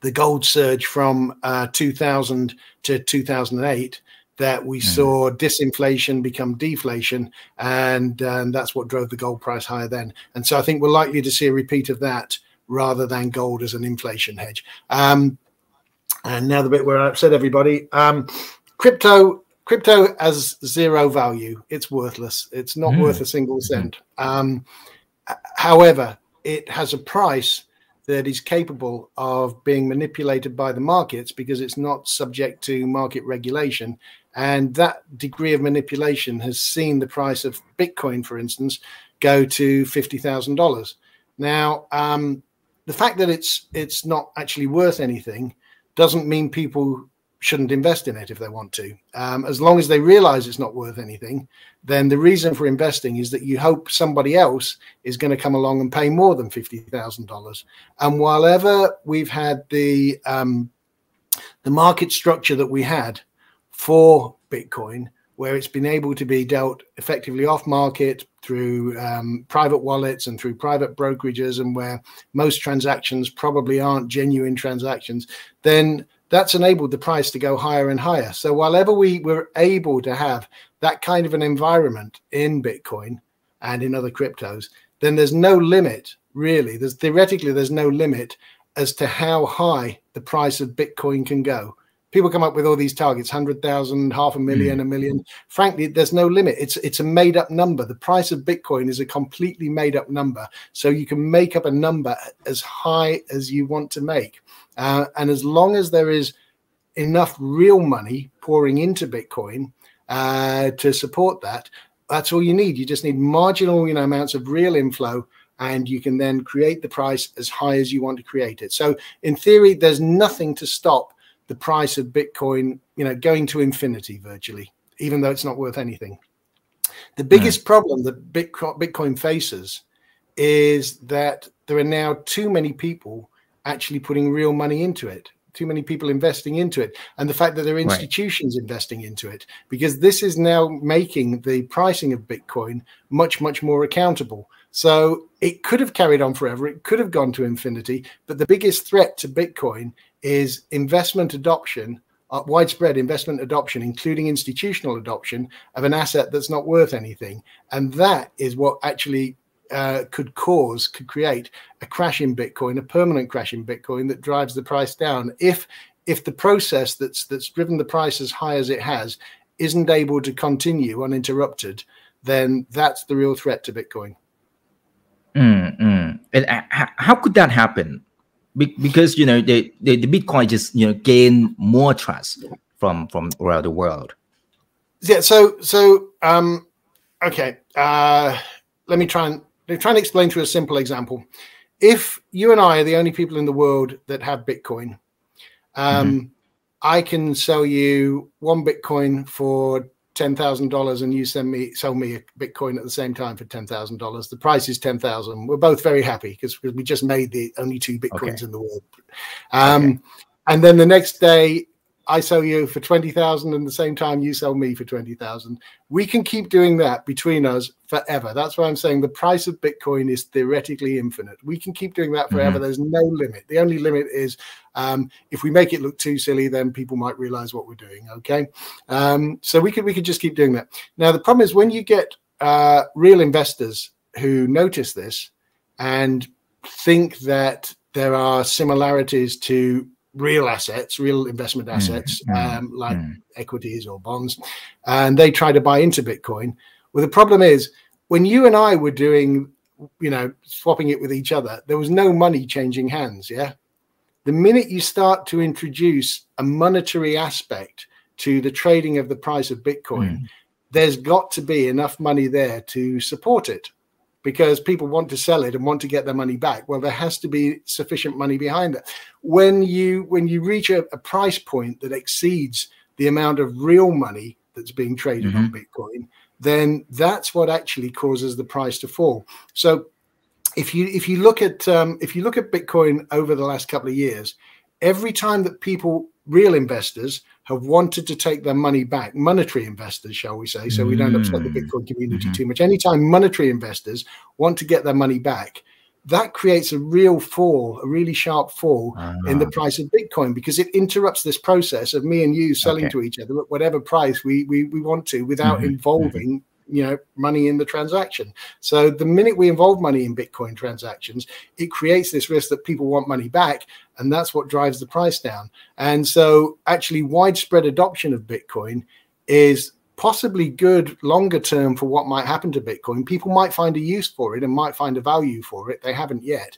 the gold surge from uh, 2000 to 2008 that we mm. saw disinflation become deflation and um, that's what drove the gold price higher then and so i think we're likely to see a repeat of that rather than gold as an inflation hedge um, and now the bit where i've said everybody um, crypto crypto has zero value. It's worthless. It's not mm. worth a single cent. Um, however, it has a price that is capable of being manipulated by the markets because it's not subject to market regulation. And that degree of manipulation has seen the price of Bitcoin, for instance, go to fifty thousand dollars. Now, um, the fact that it's it's not actually worth anything doesn't mean people shouldn't invest in it if they want to. Um, as long as they realize it's not worth anything, then the reason for investing is that you hope somebody else is going to come along and pay more than $50,000. And while ever we've had the, um, the market structure that we had for Bitcoin, where it's been able to be dealt effectively off market through um, private wallets and through private brokerages, and where most transactions probably aren't genuine transactions, then that's enabled the price to go higher and higher. So while ever we were able to have that kind of an environment in Bitcoin and in other cryptos, then there's no limit really. There's theoretically there's no limit as to how high the price of Bitcoin can go people come up with all these targets 100,000, half a million, mm. a million. Frankly, there's no limit. It's it's a made up number. The price of Bitcoin is a completely made up number. So you can make up a number as high as you want to make. Uh, and as long as there is enough real money pouring into Bitcoin uh, to support that, that's all you need. You just need marginal you know, amounts of real inflow and you can then create the price as high as you want to create it. So in theory, there's nothing to stop the price of Bitcoin, you know, going to infinity virtually, even though it's not worth anything. The biggest mm. problem that Bitcoin faces is that there are now too many people actually putting real money into it too many people investing into it and the fact that there are institutions right. investing into it because this is now making the pricing of bitcoin much much more accountable so it could have carried on forever it could have gone to infinity but the biggest threat to bitcoin is investment adoption, uh, widespread investment adoption, including institutional adoption of an asset that's not worth anything. And that is what actually uh, could cause, could create a crash in Bitcoin, a permanent crash in Bitcoin that drives the price down. If if the process that's that's driven the price as high as it has isn't able to continue uninterrupted, then that's the real threat to Bitcoin. Mm, mm. And uh, how could that happen? because you know the, the, the bitcoin just you know gain more trust from from around the world yeah so so um okay uh let me try and let me try and explain through a simple example if you and i are the only people in the world that have bitcoin um mm-hmm. i can sell you one bitcoin for ten thousand dollars and you send me sell me a Bitcoin at the same time for ten thousand dollars. The price is ten thousand. We're both very happy because we just made the only two Bitcoins okay. in the world. Um, okay. And then the next day, I sell you for 20,000 and the same time you sell me for 20,000. We can keep doing that between us forever. That's why I'm saying the price of Bitcoin is theoretically infinite. We can keep doing that forever. Mm-hmm. There's no limit. The only limit is um, if we make it look too silly, then people might realize what we're doing. Okay. Um, so we could, we could just keep doing that. Now, the problem is when you get uh, real investors who notice this and think that there are similarities to real assets, real investment assets, mm, um, like mm. equities or bonds, and they try to buy into Bitcoin. Well, the problem is when you and I were doing, you know, swapping it with each other, there was no money changing hands. Yeah. The minute you start to introduce a monetary aspect to the trading of the price of Bitcoin, mm. there's got to be enough money there to support it because people want to sell it and want to get their money back. Well there has to be sufficient money behind it when you when you reach a, a price point that exceeds the amount of real money that's being traded mm-hmm. on bitcoin then that's what actually causes the price to fall. So if you if you look at um, if you look at bitcoin over the last couple of years every time that people real investors have wanted to take their money back, monetary investors, shall we say, so we don't upset the mm. Bitcoin community mm-hmm. too much. Anytime monetary investors want to get their money back, that creates a real fall, a really sharp fall uh-huh. in the ah. price of Bitcoin because it interrupts this process of me and you selling okay. to each other at whatever price we we, we want to without mm-hmm. involving you know money in the transaction. So the minute we involve money in bitcoin transactions it creates this risk that people want money back and that's what drives the price down. And so actually widespread adoption of bitcoin is possibly good longer term for what might happen to bitcoin. People might find a use for it and might find a value for it. They haven't yet.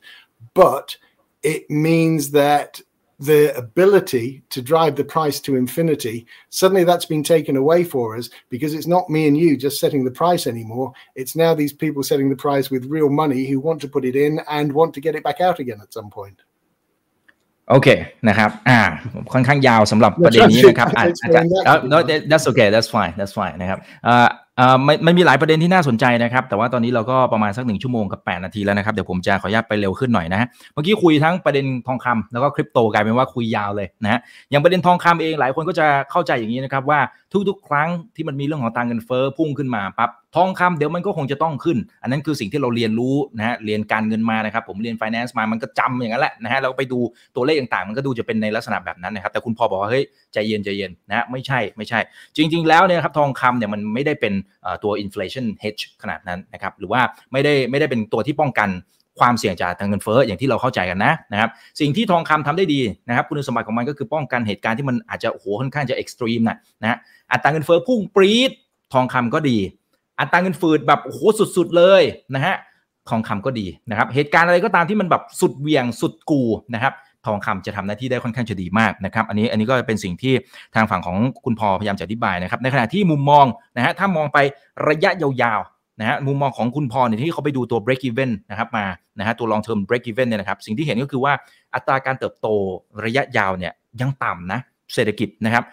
But it means that the ability to drive the price to infinity, suddenly that's been taken away for us because it's not me and you just setting the price anymore. It's now these people setting the price with real money who want to put it in and want to get it back out again at some point. โอเคนะครับ อ่า ค่อนข้างยาวสำหรับประเด็นนี้นะครับอาจจะ no that's okay that's fine that's fine นะครับอ่าอ่ามันมีหลายประเด็นที่น่าสนใจนะครับ แต่ว่าตอนนี้เราก็ประมาณสักหนึ่งชั่วโมงกับ 8 นาทีแล้วนะครับ เดี๋ยวผมจะขออนุญาตไปเร็วขึ้นหน่อยนะฮะ เมื่อกี้คุยทั้งประเด็นทองคำแล้วก็คริปโตกลายเป็นว่าคุยยาวเลยนะฮะ อย่างประเด็นทองคำเองหลายคนก็จะเข้าใจอย่างนี้นะครับว่าทุกๆ ครั้งที่มันมีเรื่องของตังเงินเฟ้อพุ่งขึ้นมาปั๊บ ทองคำเดี๋ยวมันก็คงจะต้องขึ้น อันนั้นคือสิ่งที่เราเรียนรู้นะฮะเรียนการเงินมานะครับ ผมเรียน finance มามันก็จำอย่างนั้นแหละนะฮะเราไปดูตัวเลขต่างๆ มันก็ดูจะเป็นในลักษณะแบบนั้นนะครับแต่คุณพอบอกว่าเฮ้ยใจเย็นใจเย็นนะไม่ใช่ไม่ใช่ จริง ๆ แล้วเนี่ยครับทองคำเนี่ยมันไม่ได้เป็นตัว inflation hedge ขนาดนั้นนะครับหรือว่าไม่ได้ไม่ได้เป็นตัวที่ป้องกันความเสี่ยงจากทางเงินเฟ้ออย่างที่เราเข้าใจกันนะนะครับสิ่งที่ทองคำทำได้ดีนะครับคุณสมบัติของมันก็คือป้องกันเหตุการณ์ที่มันอาจจะโหค่อนข้างจะเอ็กซ์ตรีมนะนะอัตราเงินเฟ้อพุ่งปรี๊ดทองคำก็ดี อัตราเงินฝืดแบบโอ้โหสุดๆเลยนะฮะทองคำก็ดีนะครับ เหตุการณ์อะไรก็ตามที่มันแบบสุดเวียงสุดกูนะครับทองคำจะทำหน้าที่ได้ค่อนข้างจะดีมากนะครับ อันนี้อันนี้ก็เป็นสิ่งที่ทางฝั่งของคุณพอพยายามจะอธิบายนะครับ ในขณะที่มุมมองนะฮะถ้ามองไประยะยาวๆนะฮะมุมมองของคุณพอเนี่ยที่เขาไปดูตัว break even นะครับมานะฮะตัว long term break even เนี่ยนะครับสิ่งที่เห็นก็คือว่าอัตราการเติบโตระยะยาวเนี่ยยังต่ำนะเศรษฐกิจนะครับ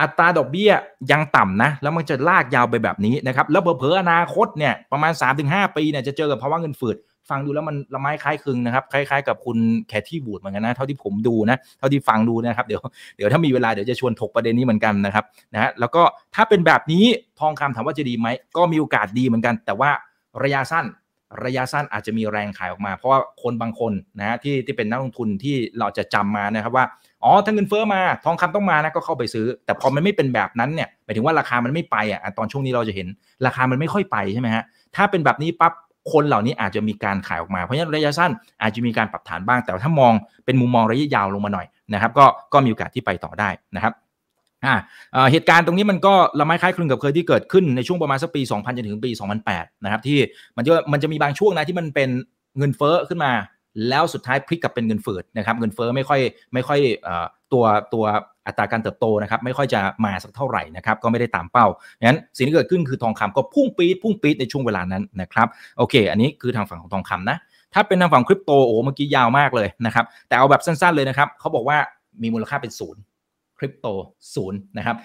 อัตราดอกเบี้ยยังต่ำนะ แล้วมันจะลากยาวไปแบบนี้นะครับ แล้วเผลอๆอนาคตเนี่ยประมาณ 3-5 ปีเนี่ยจะเจอกับภาวะเงินฝืด ฟังดูแล้วมันละไม้คล้ายคลึงนะครับ คล้าย ๆ กับคุณแคทที่บูดเหมือนกันนะ เท่าที่ผมดูนะ เท่าที่ฟังดูนะครับ เดี๋ยวเดี๋ยวถ้ามีเวลาเดี๋ยวจะชวนถกประเด็นนี้เหมือนกันนะครับนะฮะแล้วก็ถ้าเป็นแบบนี้ทองคำถามว่าจะดีไหมก็มีโอกาสดีเหมือนกัน แต่ว่าระยะสั้นระยะสั้นอาจจะมีแรงขายออกมา เพราะว่าคนบางคนนะฮะที่ที่เป็นนักลงทุนที่เราจะจำมานะครับว่า อ๋อถ้าเงินเฟ้อมาทองคำต้องมานะก็เข้าไปซื้อ แต่พอมันไม่เป็นแบบนั้นเนี่ยหมายถึงว่าราคามันไม่ไปอะตอนช่วงนี้เราจะเห็นราคามันไม่ค่อยไปใช่ไหมฮะถ้าเป็นแบบนี้ปั๊บคนเหล่านี้อาจจะมีการขายออกมา เพราะฉะนั้นระยะสั้นอาจจะมีการปรับฐานบ้าง แต่ถ้ามองเป็นมุมมองระยะยาวลงมาหน่อยนะครับก็ก็มีโอกาสที่ไปต่อได้นะครับอ่าเหตุการณ์ตรงนี้มันก็ละไม้คล้ายคลึงกับเคยที่เกิดขึ้นในช่วงประมาณสักปี 2000จนถึงปี 2008 นะครับที่มันจะมันจะมีบางช่วงนะที่มันเป็นเงินเฟ้อขึ้นมา แล้วสุดท้ายพลิกกลับเป็นเงินฝืดนะครับเงินเฟ้อไม่ค่อยไม่ค่อยตัวตัวอัตราการเติบโตนะครับไม่ค่อยจะมาสักเท่าไหร่นะครับก็ไม่ได้ตามเป้างั้นสิ่งที่เกิดขึ้นคือทองคำก็พุ่งปี๊ดพุ่งปี๊ดในช่วงเวลานั้นนะครับโอเค อันนี้คือทางฝั่งของทองคำนะถ้าเป็นทางฝั่งคริปโตโอ้เมื่อกี้ยาวมากเลยนะครับแต่เอาแบบสั้นๆเลยนะครับเขาบอกว่ามีมูลค่าเป็นศูนย์ คริปโตศูนย์นะครับ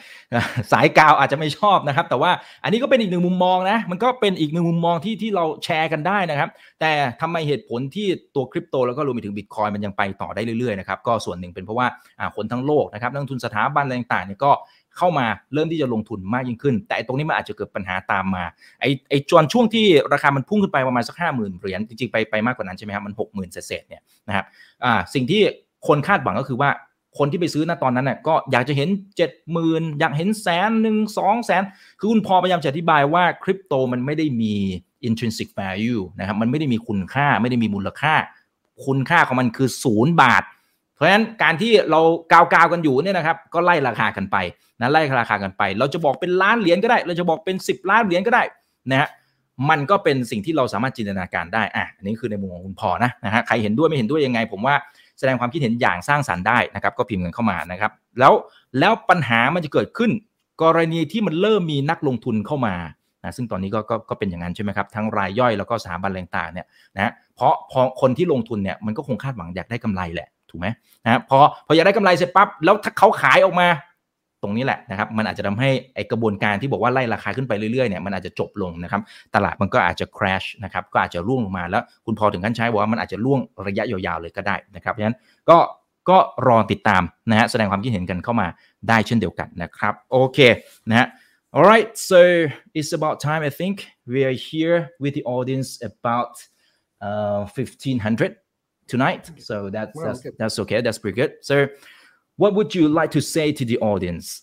สายกาวอาจจะไม่ชอบนะครับ แต่ว่าอันนี้ก็เป็นอีกหนึ่งมุมมองนะมันก็เป็นอีกหนึ่งมุมมองที่ที่เราแชร์กันได้นะครับ แต่ทำไมเหตุผลที่ตัวคริปโตแล้วก็รวมไปถึงบิตคอยมันยังไปต่อได้เรื่อยๆนะครับก็ส่วนหนึ่งเป็นเพราะว่าคนทั้งโลกนะครับนักทุนสถาบันอะไรต่างๆเนี่ยก็เข้ามาเริ่มที่จะลงทุนมากยิ่งขึ้น แต่ตรงนี้มันอาจจะเกิดปัญหาตามมาไอ้ไอ้จวนช่วงที่ราคามันพุ่งขึ้นไปประมาณสักห้าหมื่นเหรียญจริงๆไปไปมากกว่านั้นใช่ไหมครับมันหกหมื่นเศษเนี่ยนะครับอ่าสิ่งที่คนคาดหวังก็คือว่า คนที่ไปซื้อณตอนนั้นน่ะก็อยากจะเห็นเจ็ดหมื่นอยากเห็นแสนหนึ่งสองแสนคือคุณพอพยายามจะอธิบายว่าคริปโตมันไม่ได้มี intrinsic value นะครับมันไม่ได้มีคุณค่าไม่ได้มีมูลค่า คุณค่าของมันคือศูนย์บาท เพราะฉะนั้นการที่เรากาวกาวกันอยู่เนี่ยนะครับก็ไล่ราคากันไปนะไล่ราคากันไป เราจะบอกเป็นล้านเหรียญก็ได้ เราจะบอกเป็น 10 ล้านเหรียญก็ได้นะฮะมันก็เป็นสิ่งที่เราสามารถจินตนาการได้อะอันนี้คือในมุมของคุณพอนะนะฮะใครเห็นด้วยไม่เห็นด้วยยังไง ผมว่า แสดงความคิดเห็นอย่างสร้างสรรค์ได้นะครับ ก็พิมพ์กันเข้ามานะครับ แล้วแล้วปัญหามันจะเกิดขึ้น กรณีที่มันเริ่มมีนักลงทุนเข้ามานะซึ่งตอนนี้ก็ก็ก็เป็นอย่างนั้นใช่ไหมครับทั้งรายย่อยแล้วก็สถาบันต่างๆเนี่ยนะเพราะพอคนที่ลงทุนเนี่ยมันก็คงคาดหวังอยากได้กำไรแหละถูกไหมนะพอพออยากได้กำไรเสร็จปั๊บแล้วถ้าเขาขายออกมา ตรงนี้แหละนะครับ มันอาจจะทำให้ไอกระบวนการที่บอกว่าไล่ราคาขึ้นไปเรื่อยๆเนี่ยมันอาจจะจบลงนะครับ ตลาดมันก็อาจจะ crash นะครับ ก็อาจจะร่วงลงมาแล้ว คุณพอถึงขั้นใช้บอกว่ามันอาจจะร่วงระยะยาวๆเลยก็ได้นะครับเพราะฉะนั้นก็ก็รอติดตามนะฮะแสดงความคิดเห็นกันเข้ามาได้เช่นเดียวกันนะครับโอเคนะฮะ alright so it's about time I think we are here with the audience about uh 1500 tonight so that's that's, that's okay that's pretty good so what would you like to say to the audience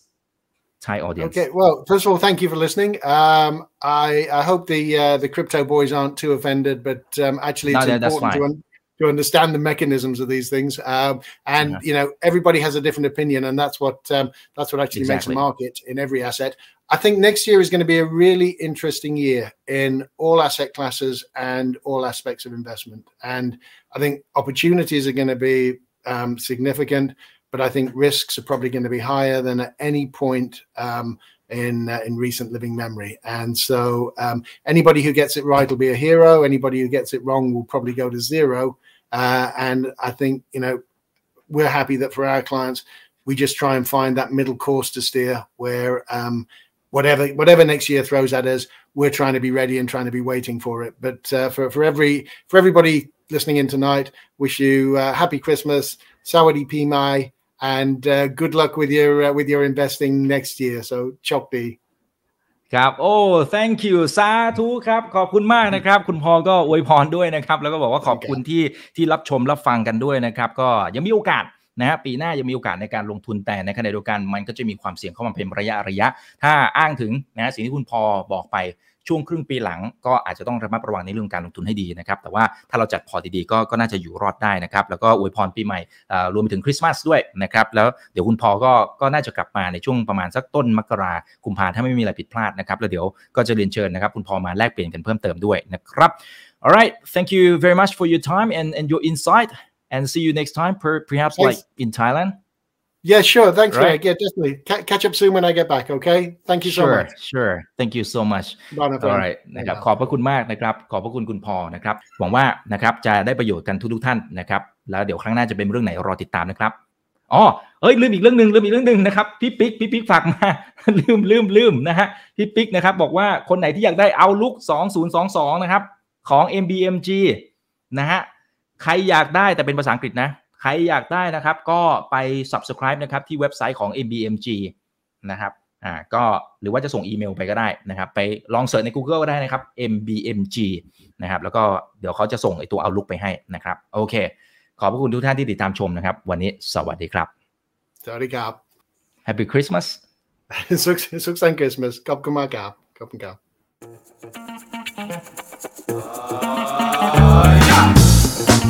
Thai audience. Okay, well, first of all, thank you for listening. Um, I, I hope the uh, the crypto boys aren't too offended, but um, actually, it's no, important to, un- to understand the mechanisms of these things. Um, and Yeah. you know, everybody has a different opinion, and that's what um, that's what actually makes Exactly. a market in every asset. I think next year is going to be a really interesting year in all asset classes and all aspects of investment. And I think opportunities are going to be um, significant, but I think risks are probably going to be higher than at any point um, in uh, in recent living memory. And so, um, anybody who gets it right will be a hero. Anybody who gets it wrong will probably go to zero. Uh, and I think you know we're happy that for our clients, we just try and find that middle course to steer where um, whatever whatever next year throws at us, we're trying to be ready and trying to be waiting for it. But uh, for for every for everybody listening in tonight, wish you uh, happy Christmas, Sawadi Pimai, and uh, good luck with your uh, with your investing next year. So Chokdi. ครับโอ้ thank you สาธุครับ ขอบคุณมากนะครับ คุณพอก็อวยพรด้วยนะครับ แล้วก็บอกว่าขอบคุณที่ที่รับชมรับฟังกันด้วยนะครับ ก็ยังมีโอกาสนะฮะปีหน้ายังมีโอกาสในการลงทุนแต่ในขณะเดียวกันมันก็จะมีความเสี่ยงเข้ามาเป็นระยะระยะ ถ้าอ้างถึงนะสิ่งที่คุณพอบอกไป ช่วงครึ่งปีหลังก็อาจจะต้องระมัดระวังในเรื่องการลงทุนให้ดีนะครับ แต่ว่าถ้าเราจัดพอร์ตดีๆก็ก็น่าจะอยู่รอดได้นะครับ แล้วก็อวยพรปีใหม่รวมไปถึงคริสต์มาสด้วยนะครับ แล้วเดี๋ยวคุณพอก็ก็น่าจะกลับมาในช่วงประมาณสักต้นมกราคุมภาถ้าไม่มีอะไรผิดพลาดนะครับ แล้วเดี๋ยวก็จะเรียนเชิญนะครับ คุณพอมาแลกเปลี่ยนกันเพิ่มเติมด้วยนะครับ alright thank you very much for your time and and your insight and see you next time per, perhaps like in Thailand Yeah, sure. Thanks, right. Greg. Yeah, definitely. catch up soon when I get back. Okay. Thank you so sure, much. Sure. Thank you so much. Alright นะครับ ขอบพระคุณมากนะครับ ขอบพระคุณคุณพอนะครับ หวังว่านะครับจะได้ประโยชน์กันทุกทุกท่านนะครับ แล้วเดี๋ยวครั้งหน้าจะเป็นเรื่องไหนรอติดตามนะครับ อ๋อ เอ้ยลืมอีกเรื่องหนึ่งลืมอีกเรื่องหนึ่งนะครับ พี่ปิ๊ก พี่ปิ๊กฝากมา ลืมลืมลืมนะฮะ พี่ปิ๊กนะครับบอกว่าคนไหนที่อยากได้เอาลุก2022 นะครับ ของ MBMG นะฮะ ใครอยากได้แต่เป็นภาษาอังกฤษนะ ใครอยากได้นะครับก็ไป subscribe นะครับที่เว็บไซต์ของ MBMG นะครับอ่าก็หรือว่าจะส่งอีเมลไปก็ได้นะครับ ไปลองเสิร์ชใน Google ก็ได้นะครับ MBMG นะครับแล้วก็เดี๋ยวเขาจะส่งไอตัวเอาลุกไปให้นะครับ โอเค ขอบพระคุณทุกท่านที่ติดตามชมนะครับ วันนี้สวัสดีครับ สวัสดีครับ Happy Christmas สุขสุขสันต์คริสต์มาสขอบคุณมากครับขอบคุณครับ